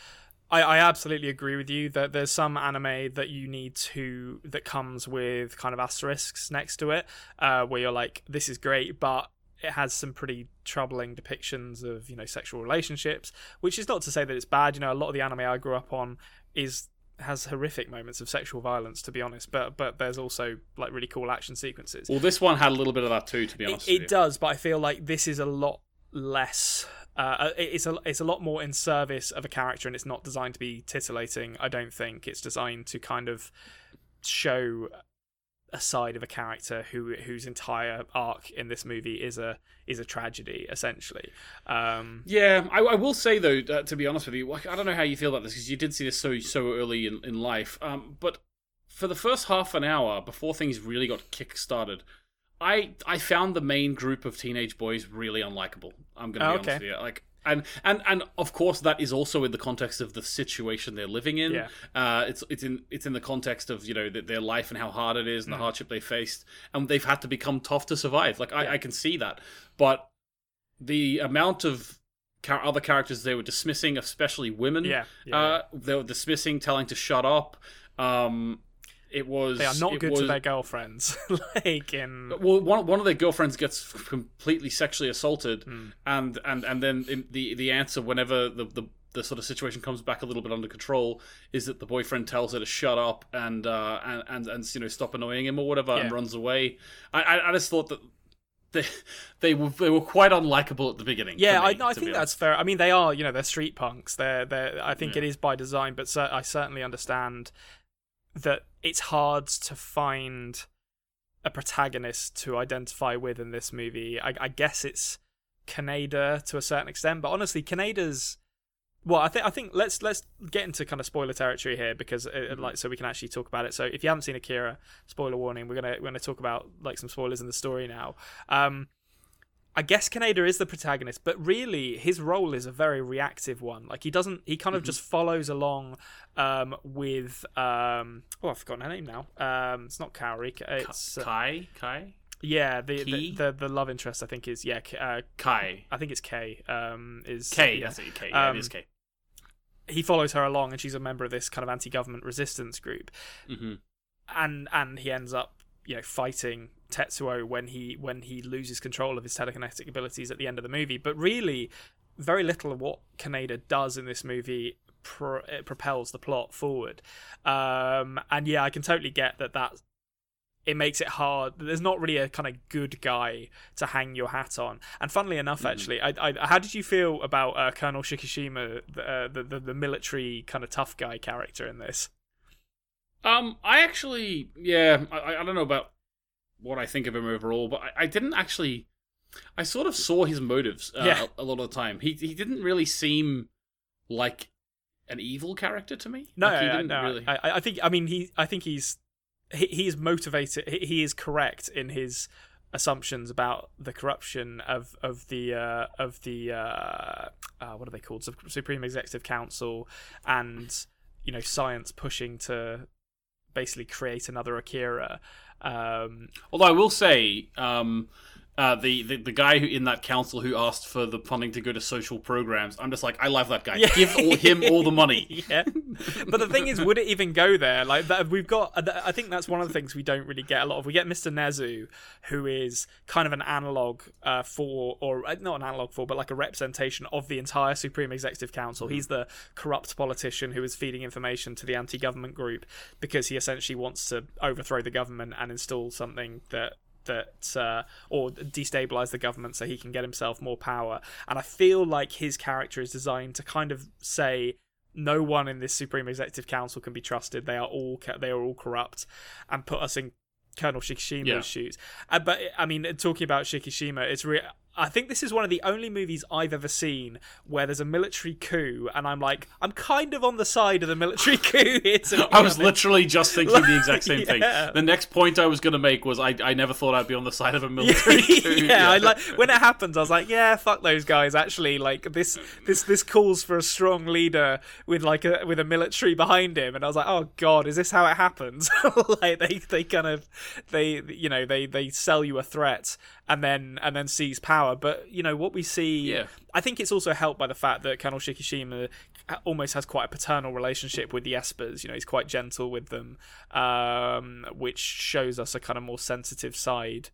I, I absolutely agree with you that there's some anime that you need to that comes with kind of asterisks next to it, uh, where you're like, this is great, but it has some pretty troubling depictions of you know sexual relationships, which is not to say that it's bad. You know, a lot of the anime I grew up on is has horrific moments of sexual violence, to be honest. But but there's also like really cool action sequences. Well, this one had a little bit of that too, to be honest. It, it does, but I feel like this is a lot less. Uh, it's a it's a lot more in service of a character, and it's not designed to be titillating. I don't think it's designed to kind of show a side of a character who whose entire arc in this movie is a is a tragedy essentially. Um, yeah, I, I, will say though, uh, to be honest with you, I don't know how you feel about this because you did see this so so early in in life. Um, but for the first half an hour before things really got kick started, I I found the main group of teenage boys really unlikable. I'm gonna be oh, okay. honest with you. Like and and and of course that is also in the context of the situation they're living in. Yeah. Uh, it's it's in it's in the context of you know their life and how hard it is and mm. the hardship they faced, and they've had to become tough to survive. Like I, yeah. I can see that, but the amount of other characters they were dismissing, especially women, yeah, yeah. Uh, they were dismissing, telling to shut up. Um, it was they are not good was, to their girlfriends. like in well, one one of their girlfriends gets completely sexually assaulted, mm. and and and then the the answer whenever the the the sort of situation comes back a little bit under control is that the boyfriend tells her to shut up and uh, and, and and you know stop annoying him or whatever yeah. and runs away. I I just thought that they they were they were quite unlikable at the beginning. Yeah, me, I, I think that's fair. I mean, they are you know they're street punks. They're they I think yeah. it is by design, but I certainly understand that it's hard to find a protagonist to identify with in this movie. I, I guess it's Kaneda to a certain extent, but honestly, Kaneda's well, I think I think let's let's get into kind of spoiler territory here because it, uh, mm-hmm. like so we can actually talk about it. So if you haven't seen Akira, spoiler warning, we're gonna we're gonna talk about like some spoilers in the story now. Um, I guess Kaneda is the protagonist, but really his role is a very reactive one. Like he doesn't, he kind of mm-hmm. just follows along um, with. Um, oh, I've forgotten her name now. Um, it's not Kaori. It's uh, Kai. Kai. Yeah, the, the, the the love interest I think is yeah uh, Kai. I think it's Kei. Um, is Kei? Yeah. That's it. Kei. Yeah, it is um, Kei. He follows her along, and she's a member of this kind of anti-government resistance group, mm-hmm. and and he ends up you know fighting Tetsuo when he when he loses control of his telekinetic abilities at the end of the movie. But really, very little of what Kaneda does in this movie pro- propels the plot forward. Um, and yeah, I can totally get that that it makes it hard. There's not really a kind of good guy to hang your hat on. And funnily enough, mm. actually, I, I, how did you feel about uh, Colonel Shikishima, the, uh, the, the the military kind of tough guy character in this? Um, I actually, yeah, I, I don't know about what I think of him overall, but I, I didn't actually. I sort of saw his motives uh, yeah. a, a, lot of the time. He he didn't really seem like an evil character to me. No, like, he didn't no, really. I, I think I mean he I think he's he, he is motivated. He, he is correct in his assumptions about the corruption of of the uh, of the uh, uh, what are they called Supreme Executive Council and you know science pushing to basically create another Akira. Um, Although I will say, um, uh, the, the the guy who in that council who asked for the funding to go to social programs, I'm just like, I love that guy. Yeah. Give all, him all the money. yeah, but the thing is, would it even go there? Like that, we've got. I think that's one of the things we don't really get a lot of. We get Mr. Nezu, who is kind of an analog uh, for, or uh, not an analog for, but like a representation of the entire Supreme Executive Council. He's the corrupt politician who is feeding information to the anti-government group because he essentially wants to overthrow the government and install something that that uh, or destabilize the government so he can get himself more power. And I feel like his character is designed to kind of say no one in this supreme executive council can be trusted. They are all they are all corrupt, and put us in Colonel Shikishima's Yeah. shoes. Uh, but I mean, talking about Shikishima, it's re- I think this is one of the only movies I've ever seen where there's a military coup, and I'm like, I'm kind of on the side of the military coup here. I was honest. literally just thinking the exact same Yeah. thing. The next point I was going to make was I, I never thought I'd be on the side of a military coup. yeah, I like when it happens. I was like, yeah, fuck those guys. Actually, like this, this, this calls for a strong leader with like a with a military behind him. And I was like, oh god, is this how it happens? like they, they kind of, they, you know, they they sell you a threat and then and then seize power. But you know what we see. Yeah. I think it's also helped by the fact that Colonel Shikishima almost has quite a paternal relationship with the Espers. You know, he's quite gentle with them, um, which shows us a kind of more sensitive side.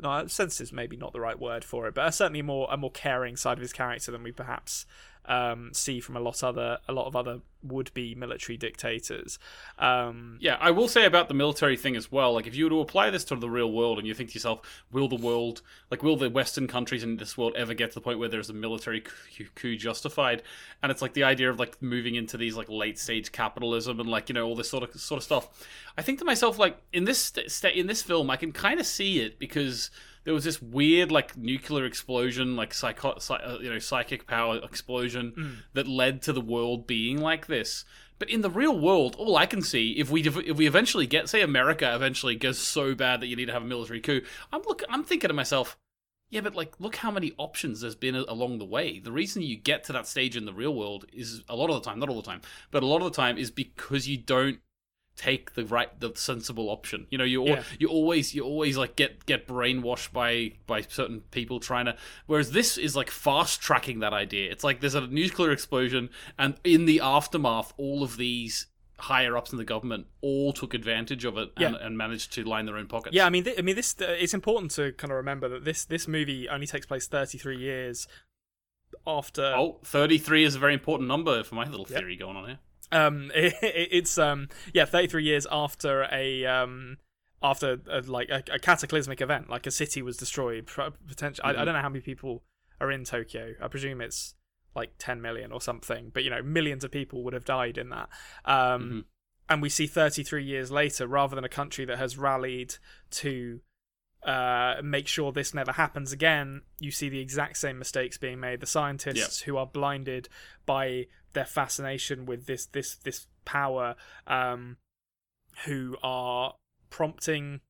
No, sensitive is maybe not the right word for it, but certainly more a more caring side of his character than we perhaps um, see from a lot other a lot of other would be military dictators. Um, Yeah, I will say about the military thing as well. Like, if you were to apply this to the real world, and you think to yourself, will the world, like, will the Western countries in this world ever get to the point where there's a military coup, justified? And it's like the idea of like moving into these like late stage capitalism and like you know all this sort of sort of stuff. I think to myself, like in this st- in this film, I can kind of see it because there was this weird like nuclear explosion, like psycho- psy- uh, you know psychic power explosion that led to the world being like this. But in the real world, all I can see if we if we eventually get say America eventually goes so bad that you need to have a military coup, I'm look I'm thinking to myself, yeah, but like look how many options there's been along the way. The reason you get to that stage in the real world is a lot of the time, not all the time, but a lot of the time is because you don't take the right the sensible option you know you Yeah. you always you always like get get brainwashed by by certain people trying to whereas this is like fast tracking that idea it's like there's a nuclear explosion and in the aftermath all of these higher ups in the government all took advantage of it and, Yeah. and managed to line their own pockets Yeah, I mean, th- I mean, this. Uh, it's important to kind of remember that this this movie only takes place 33 years after. oh 33 is a very important number for my little Yep. theory going on here Um, it, it's um, yeah, 33 years after a um, after a, like a, a cataclysmic event, like a city was destroyed. Potential. I, I don't know how many people are in Tokyo. I presume it's like 10 million or something. But you know, millions of people would have died in that. Um, Mhm. and we see 33 years later, rather than a country that has rallied to uh, make sure this never happens again, you see the exact same mistakes being made. The scientists who are blinded by their fascination with this this this power, um, who are prompting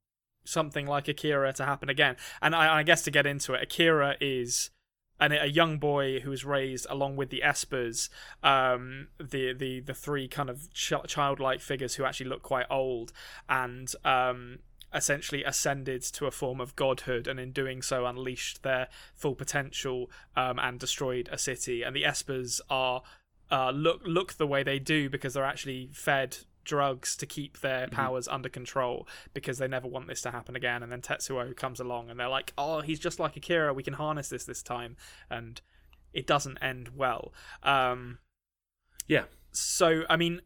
something like Akira to happen again. And I, I guess to get into it, Akira is and a young boy who was raised along with the Espers, um, the the the three kind of ch- childlike figures who actually look quite old, and um, essentially ascended to a form of godhood, and in doing so unleashed their full potential um, and destroyed a city. And the Espers are uh, look look the way they do because they're actually fed drugs to keep their powers under control because they never want this to happen again. And then Tetsuo comes along and they're like oh he's just like Akira. We can harness this this time. And it doesn't end well. Um yeah. so I mean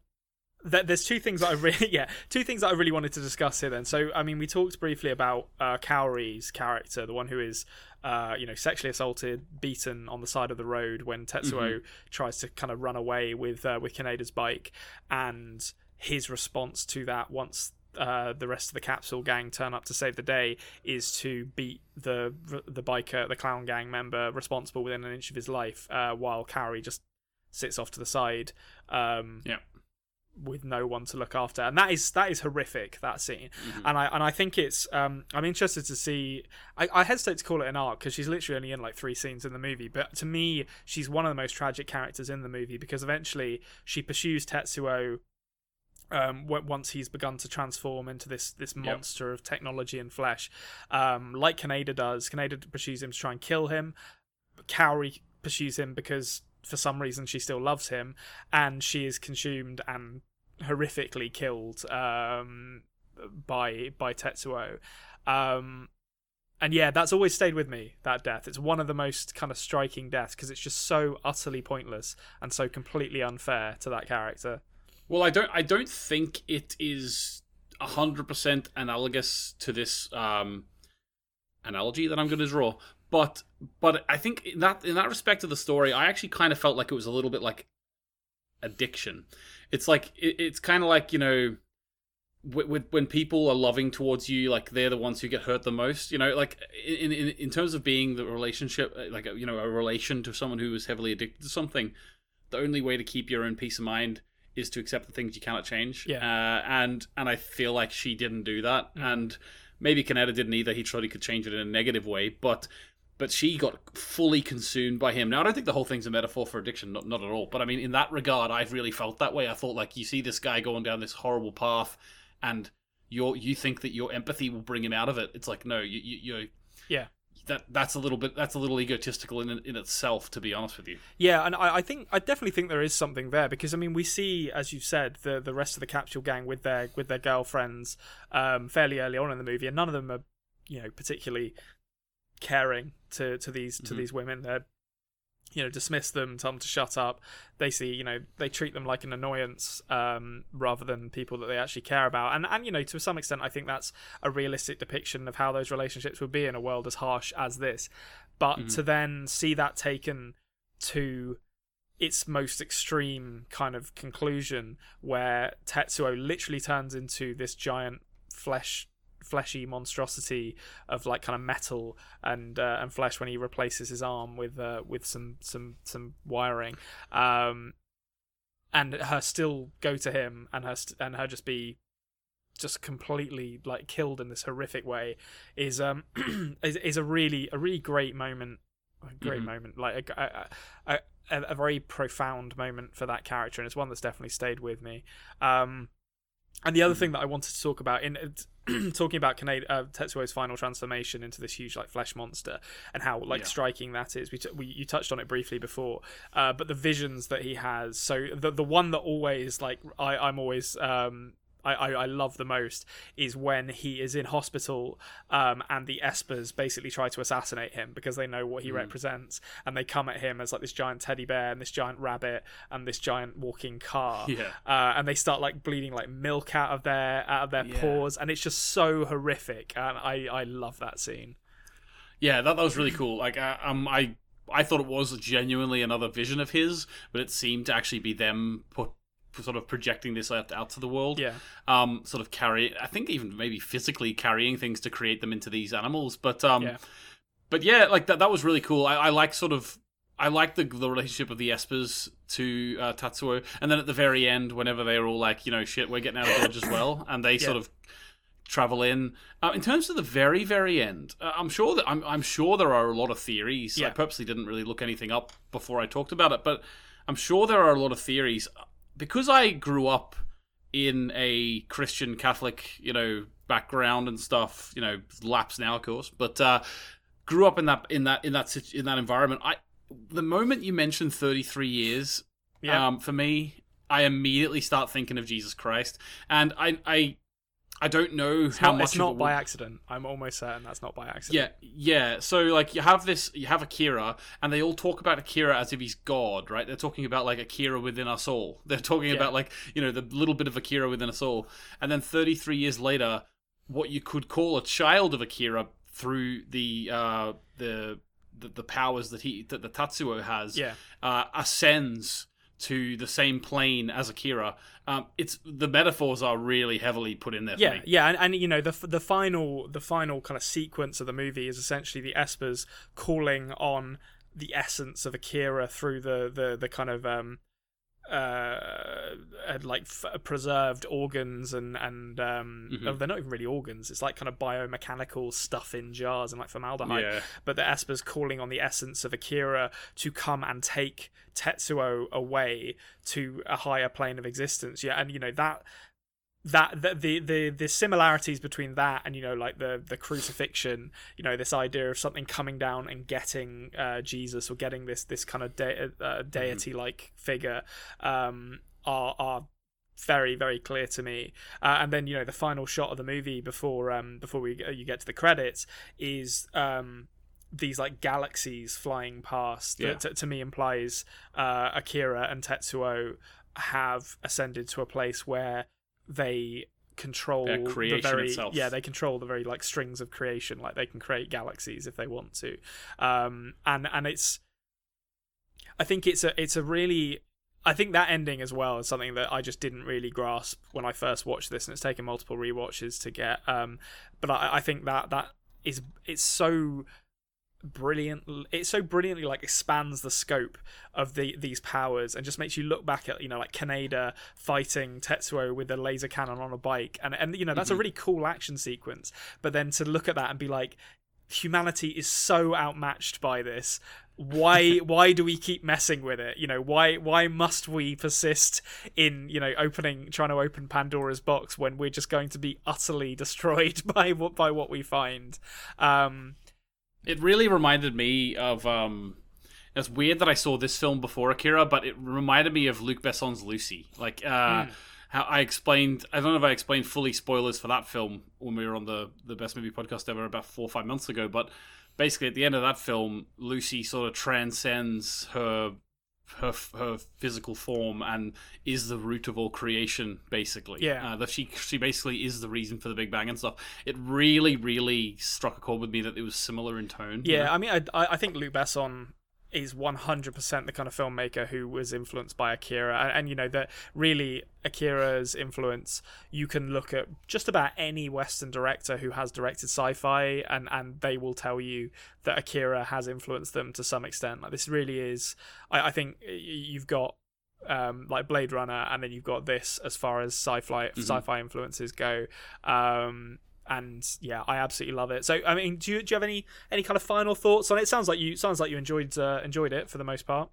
th- there's two things that I really yeah two things that I really wanted to discuss here then so I mean we talked briefly about uh Kaori's character the one who is uh, you know, sexually assaulted, beaten on the side of the road when Tetsuo tries to kind of run away with uh, with Kaneda's bike, and his response to that once uh, the rest of the capsule gang turn up to save the day is to beat the the biker, the clown gang member responsible within an inch of his life, uh, while Kaori just sits off to the side. Um, Yeah. With no one to look after, and that is that is horrific. That scene, Mm-hmm. and I and I think it's. Um, I'm interested to see. I, I hesitate to call it an arc because she's literally only in like three scenes in the movie, but to me, she's one of the most tragic characters in the movie because eventually she pursues Tetsuo um, once he's begun to transform into this this monster of technology and flesh, um, like Kaneda does. Kaneda pursues him to try and kill him. Kaori pursues him because for some reason she still loves him, and she is consumed and horrifically killed um, by by Tetsuo. Um, and yeah, that's always stayed with me. That death. It's one of the most kind of striking deaths because it's just so utterly pointless and so completely unfair to that character. Well, I don't. I don't think it is hundred percent analogous to this um, analogy that I'm going to draw. But but I think in that in that respect of the story, I actually kind of felt like it was a little bit like addiction. It's like it, it's kind of like you know. With, with, when people are loving towards you, like they're the ones who get hurt the most. You know, like in in in terms of being the relationship, like you know, a relation to someone who is heavily addicted to something. The only way to keep your own peace of mind is to accept the things you cannot change. Yeah. Uh, and and I feel like she didn't do that, Mm. and maybe Kaneda didn't either. He tried he could change it in a negative way, but but she got fully consumed by him. Now I don't think the whole thing's a metaphor for addiction, not not at all. But I mean, in that regard, I've really felt that way. I thought like you see this guy going down this horrible path, and you you think that your empathy will bring him out of it. It's like no, you you. you Yeah. That that's a little bit that's a little egotistical in in itself, to be honest with you. Yeah, and I, I think I definitely think there is something there because I mean we see, as you said, the the rest of the capsule gang with their with their girlfriends um, fairly early on in the movie, and none of them are you know particularly caring to to these to Mhm. these women. They're you know dismiss them, tell them to shut up. They see you know they treat them like an annoyance um, rather than people that they actually care about. And and you know to some extent I think that's a realistic depiction of how those relationships would be in a world as harsh as this. But Mhm. to then see that taken to its most extreme kind of conclusion where Tetsuo literally turns into this giant flesh fleshy monstrosity of like kind of metal and uh, and flesh when he replaces his arm with uh, with some some some wiring. Um and her still go to him and her st- and her just be just completely like killed in this horrific way is um is, is a really a really great moment. A great Mhm. moment. Like a, a, a, a, a very profound moment for that character and it's one that's definitely stayed with me. Um and the other thing that I wanted to talk about in talking about Kaneda, uh, Tetsuo's final transformation into this huge like flesh monster and how like Yeah. striking that is. We, t- we you touched on it briefly before, uh, but the visions that he has. So the the one that always like I I'm always um. I, I, I love the most is when he is in hospital um, and the Espers basically try to assassinate him because they know what he Mm. represents and they come at him as like this giant teddy bear and this giant rabbit and this giant walking car Yeah. uh, and they start like bleeding like milk out of their out of their Yeah. paws, and it's just so horrific. And I I love that scene. Yeah, that, that was really cool. Like, uh, um, I I thought it was genuinely another vision of his, but it seemed to actually be them put sort of projecting this out, out to the world. Yeah, Um, sort of carry. I think even maybe physically carrying things to create them into these animals. But um, Yeah. but yeah, like that. That was really cool. I, I like sort of. I like the the relationship of the Espers to uh, Tatsuo, and then at the very end, whenever they're all like, you know, shit, we're getting out of dodge as well, and they sort of travel in. Uh, in terms of the very, very end, uh, I'm sure that I'm, I'm sure there are a lot of theories. I purposely didn't really look anything up before I talked about it, but I'm sure there are a lot of theories because I grew up in a Christian Catholic, you know, background and stuff. You know, lapse now, of course, but uh, grew up in that in that in that in that environment. I the moment you mentioned 33 years, yeah, um, for me, I immediately start thinking of Jesus Christ, and I I I don't know it's how not, much it's not it by will- accident. I'm almost certain that's not by accident. yeah, yeah. So like you have this, you have Akira, and they all talk about Akira as if he's God, right? They're talking about like Akira within us all. They're talking Yeah. about like you know the little bit of Akira within us all, and then 33 years later, what you could call a child of Akira through the uh, the, the the powers that he that the Tatsuo has yeah, uh, ascends to the same plane as Akira. Um, it's the metaphors are really heavily put in there. For yeah, me. yeah. And, and you know the the final the final kind of sequence of the movie is essentially the Espers calling on the essence of Akira through the the the kind of um uh and like f- preserved organs and and um Mhm. oh, they're not even really organs it's like kind of biomechanical stuff in jars and like formaldehyde yeah. but the Esper's calling on the essence of Akira to come and take Tetsuo away to a higher plane of existence. Yeah, and you know that that the, the the the similarities between that and you know like the the crucifixion you know this idea of something coming down and getting uh, jesus or getting this this kind of de- uh, deity like figure um are are very very clear to me uh, and then you know the final shot of the movie before um before we you get to the credits is um these like galaxies flying past Yeah. that to, to me implies uh, Akira and Tetsuo have ascended to a place where they control Their the creation very itself. yeah they control the very like strings of creation like they can create galaxies if they want to um and and it's I think it's a it's a really I think that ending as well is something that I just didn't really grasp when I first watched this, and it's taken multiple rewatches to get. Um, but I, I think that that is it's so brilliant. It so brilliantly like expands the scope of the these powers and just makes you look back at you know like Kaneda fighting Tetsuo with a laser cannon on a bike, and and you know that's a really cool action sequence. But then to look at that and be like, humanity is so outmatched by this why why do we keep messing with it you know why why must we persist in you know opening trying to open pandora's box when we're just going to be utterly destroyed by what by what we find um It really reminded me of. um It's weird that I saw this film before Akira, but it reminded me of Luc Besson's Lucy. Like uh, how I explained. I don't know if I explained fully spoilers for that film when we were on the the best movie podcast ever about four or five months ago. But basically, at the end of that film, Lucy sort of transcends her. Her, her physical form and is the root of all creation basically Yeah. uh, that she she basically is the reason for the big bang and stuff it really really struck a chord with me that it was similar in tone you yeah know? i mean i i I think luc besson is 100% the kind of filmmaker who was influenced by Akira. And, and you know that really Akira's influence you can look at just about any western director who has directed sci-fi and and they will tell you that Akira has influenced them to some extent. Like this really is I, I think you've got um, like Blade Runner, and then you've got this as far as sci-fi sci-fi influences go. Um, and yeah, I absolutely love it. So, I mean, do you do you have any any kind of final thoughts on it? Sounds like you sounds like you enjoyed uh, enjoyed it for the most part.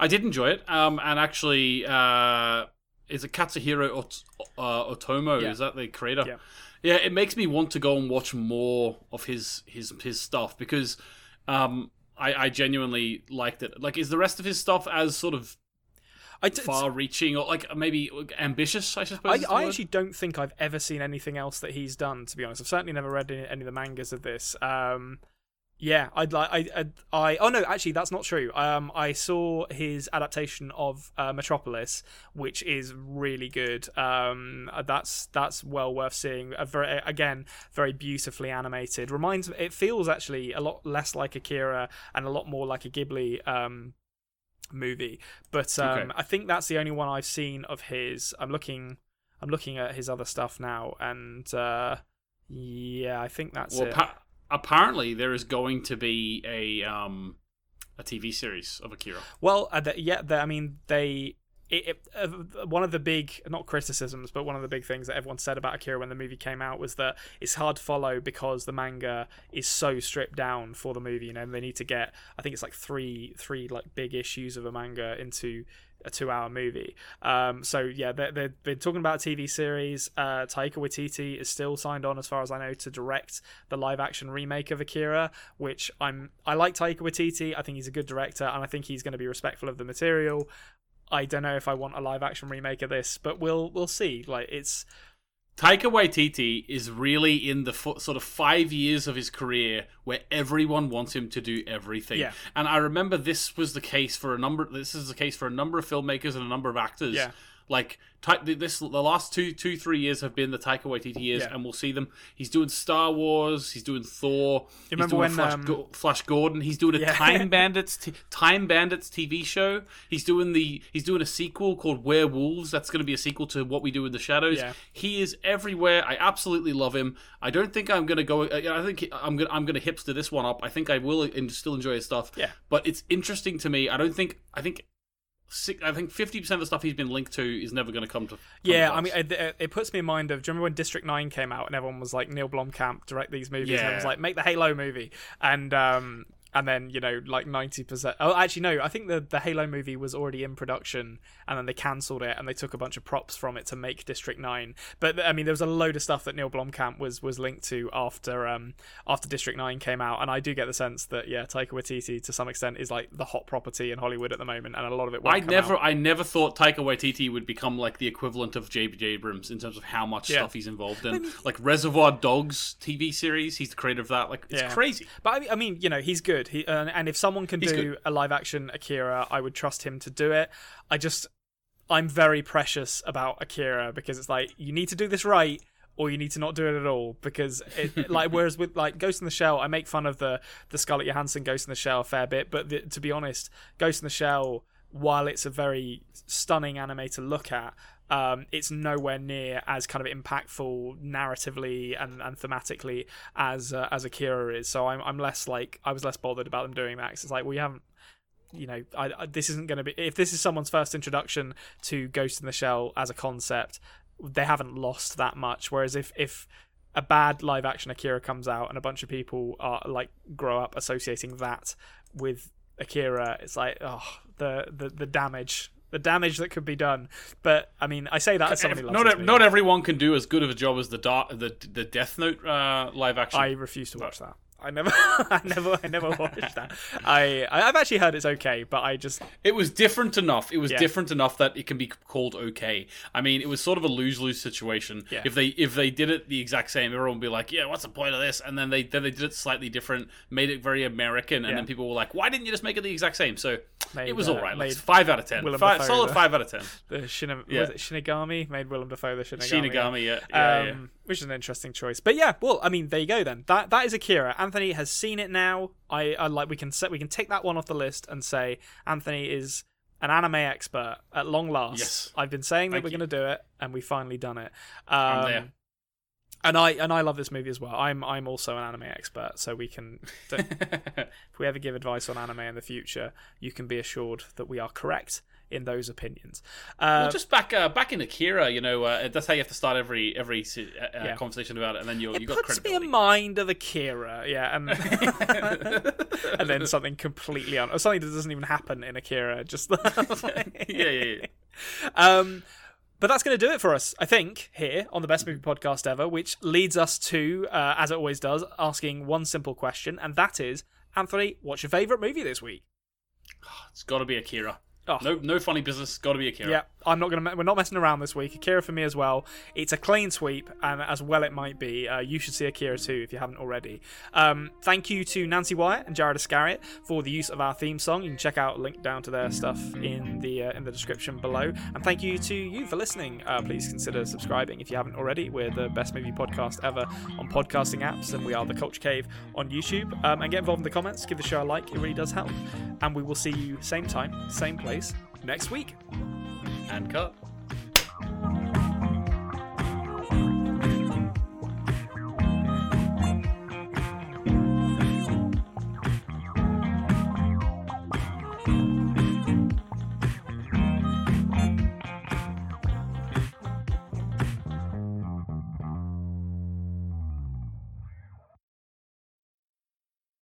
I did enjoy it. Um, and actually, uh, is it Katsuhiro Ot- uh, Otomo? Yeah. Is that the creator? Yeah. Yeah, it makes me want to go and watch more of his his his stuff because um, I, I genuinely liked it. Like, is the rest of his stuff as sort of Far-reaching or like maybe ambitious? I suppose. I, I actually don't think I've ever seen anything else that he's done. To be honest, I've certainly never read any, any of the mangas of this. Um, yeah, I'd like I, I I oh no, actually that's not true. Um, I saw his adaptation of uh, Metropolis, which is really good. Um, that's that's well worth seeing. A very again very beautifully animated. Reminds it feels actually a lot less like Akira and a lot more like a Ghibli. Um, movie but um Okay. i think that's the only one i've seen of his i'm looking i'm looking at his other stuff now and uh yeah i think that's Well, it pa- apparently there is going to be a um a TV series of Akira. well uh, the, yeah the, i mean they it, it, uh, one of the big not criticisms but one of the big things that everyone said about akira when the movie came out was that it's hard to follow because the manga is so stripped down for the movie you know and they need to get i think it's like three three like big issues of a manga into a two-hour movie. Um, so yeah, they, they've been talking about a TV series. Uh, Taika Waititi is still signed on, as far as I know, to direct the live-action remake of Akira. Which I'm I like Taika Waititi. I think he's a good director, and I think he's going to be respectful of the material. I don't know if I want a live-action remake of this, but we'll we'll see. Like it's Taika Waititi is really in the fo- sort of five years of his career where everyone wants him to do everything. Yeah. And I remember this was the case for a number. This is the case for a number of filmmakers and a number of actors. Yeah. Like this, the last two, two, three years have been the Taika Waititi years, Yeah. and we'll see them. He's doing Star Wars. He's doing Thor. You he's remember doing when, Flash, um, Go- Flash Gordon? He's doing a Yeah. Time Bandits, t- Time Bandits TV show. He's doing the, he's doing a sequel called Werewolves. That's going to be a sequel to What We Do in the Shadows. Yeah. He is everywhere. I absolutely love him. I don't think I'm gonna go. I think I'm gonna I'm gonna hipster this one up. I think I will en- still enjoy his stuff. Yeah. But it's interesting to me. I don't think. I think. I think fifty percent of the stuff he's been linked to is never going to come to. come yeah. to I mean, it, it- puts me in mind of. Do you remember when District Nine came out and everyone was like Neil Blomkamp direct these movies? And Yeah. everyone's like, make the Halo movie. And um, and then you know like 90% oh actually no i think the the halo movie was already in production and then they cancelled it and they took a bunch of props from it to make district 9 but i mean there was a load of stuff that neil blomkamp was was linked to after um after district 9 came out and i do get the sense that yeah taika waititi to some extent is like the hot property in hollywood at the moment and a lot of it I never, out. I never thought Taika Waititi would become like the equivalent of J.J. Abrams in terms of how much Yeah. stuff he's involved in. Like Reservoir Dogs TV series, he's the creator of that. Like it's Yeah. crazy. But I I mean, you know, he's good. He uh, and if someone can He's do good. a live action Akira, I would trust him to do it. I just, I'm very precious about Akira because it's like you need to do this right. Or you need to not do it at all because it like whereas with like Ghost in the Shell, I make fun of the the Scarlett Johansson Ghost in the Shell a fair bit, but the, to be honest, Ghost in the Shell, while it's a very stunning anime to look at, um, it's nowhere near as kind of impactful narratively and, and thematically as uh, as Akira is. So I'm I'm less like I was less bothered about them doing that. it's like we haven't. You know, I, I, this isn't going to be. If this is someone's first introduction to Ghost in the Shell as a concept, they haven't lost that much. Whereas if if a bad live action Akira comes out and a bunch of people are like grow up associating that with Akira, it's like oh the the, the damage. The damage that could be done, but I mean, I say that as loves not not everyone can do as good of a job as the Dark, the the Death Note uh, live action. I refuse to watch that. I never, I never, I never watched that. I, I've actually heard it's okay, but I just, It was different enough. It was Yeah. different enough that it can be called okay. I mean, it was sort of a lose lose situation. Yeah. If they if they did it the exact same, everyone would be like, "Yeah, what's the point of this?" And then they then they did it slightly different, made it very American, and Yeah. then people were like, "Why didn't you just make it the exact same?" So Made, it was uh, all right. Like, five out of ten. Five, Dafoe solid the- five out of ten. the Shina, Yeah. was it Shinigami made Willem Dafoe the Shinigami. Shinigami, yeah, yeah, yeah. Which is an interesting choice. But yeah, well, I mean, there you go then. That that is Akira. Anthony has seen it now. I, I like we can set we can take that one off the list and say Anthony is an anime expert at long last. Yes. I've been saying Thank that we're going to do it, and we finally done it. Um. And I and I love this movie as well. I'm I'm also an anime expert, so we can. if we ever give advice on anime in the future, you can be assured that we are correct in those opinions. Uh, well, just back uh, back in Akira, you know, uh, that's how you have to start every every uh, uh, Yeah. conversation about it, and then you you got puts me in mind of Akira, yeah, and and then something completely on, or something that doesn't even happen in Akira, just yeah, yeah, yeah. um. But that's going to do it for us, I think, here on the Best Movie Podcast Ever, which leads us to, uh, as it always does, asking one simple question, and that is, Anthony, what's your favourite movie this week? It's got to be Akira. Oh. No, no funny business. Got to be Akira. Yeah, I'm not gonna. We're not messing around this week. Akira for me as well. It's a clean sweep, and as well it might be. Uh, you should see Akira too if you haven't already. Um, thank you to Nancy Wyatt and Jared Iscariot for the use of our theme song. You can check out a link down to their stuff in the uh, in the description below. And thank you to you for listening. Uh, please consider subscribing if you haven't already. We're the best movie podcast ever on podcasting apps, and we are the Culture Cave on YouTube. Um, and get involved in the comments. Give the show a like. It really does help. And we will see you same time, same place next week. And cut.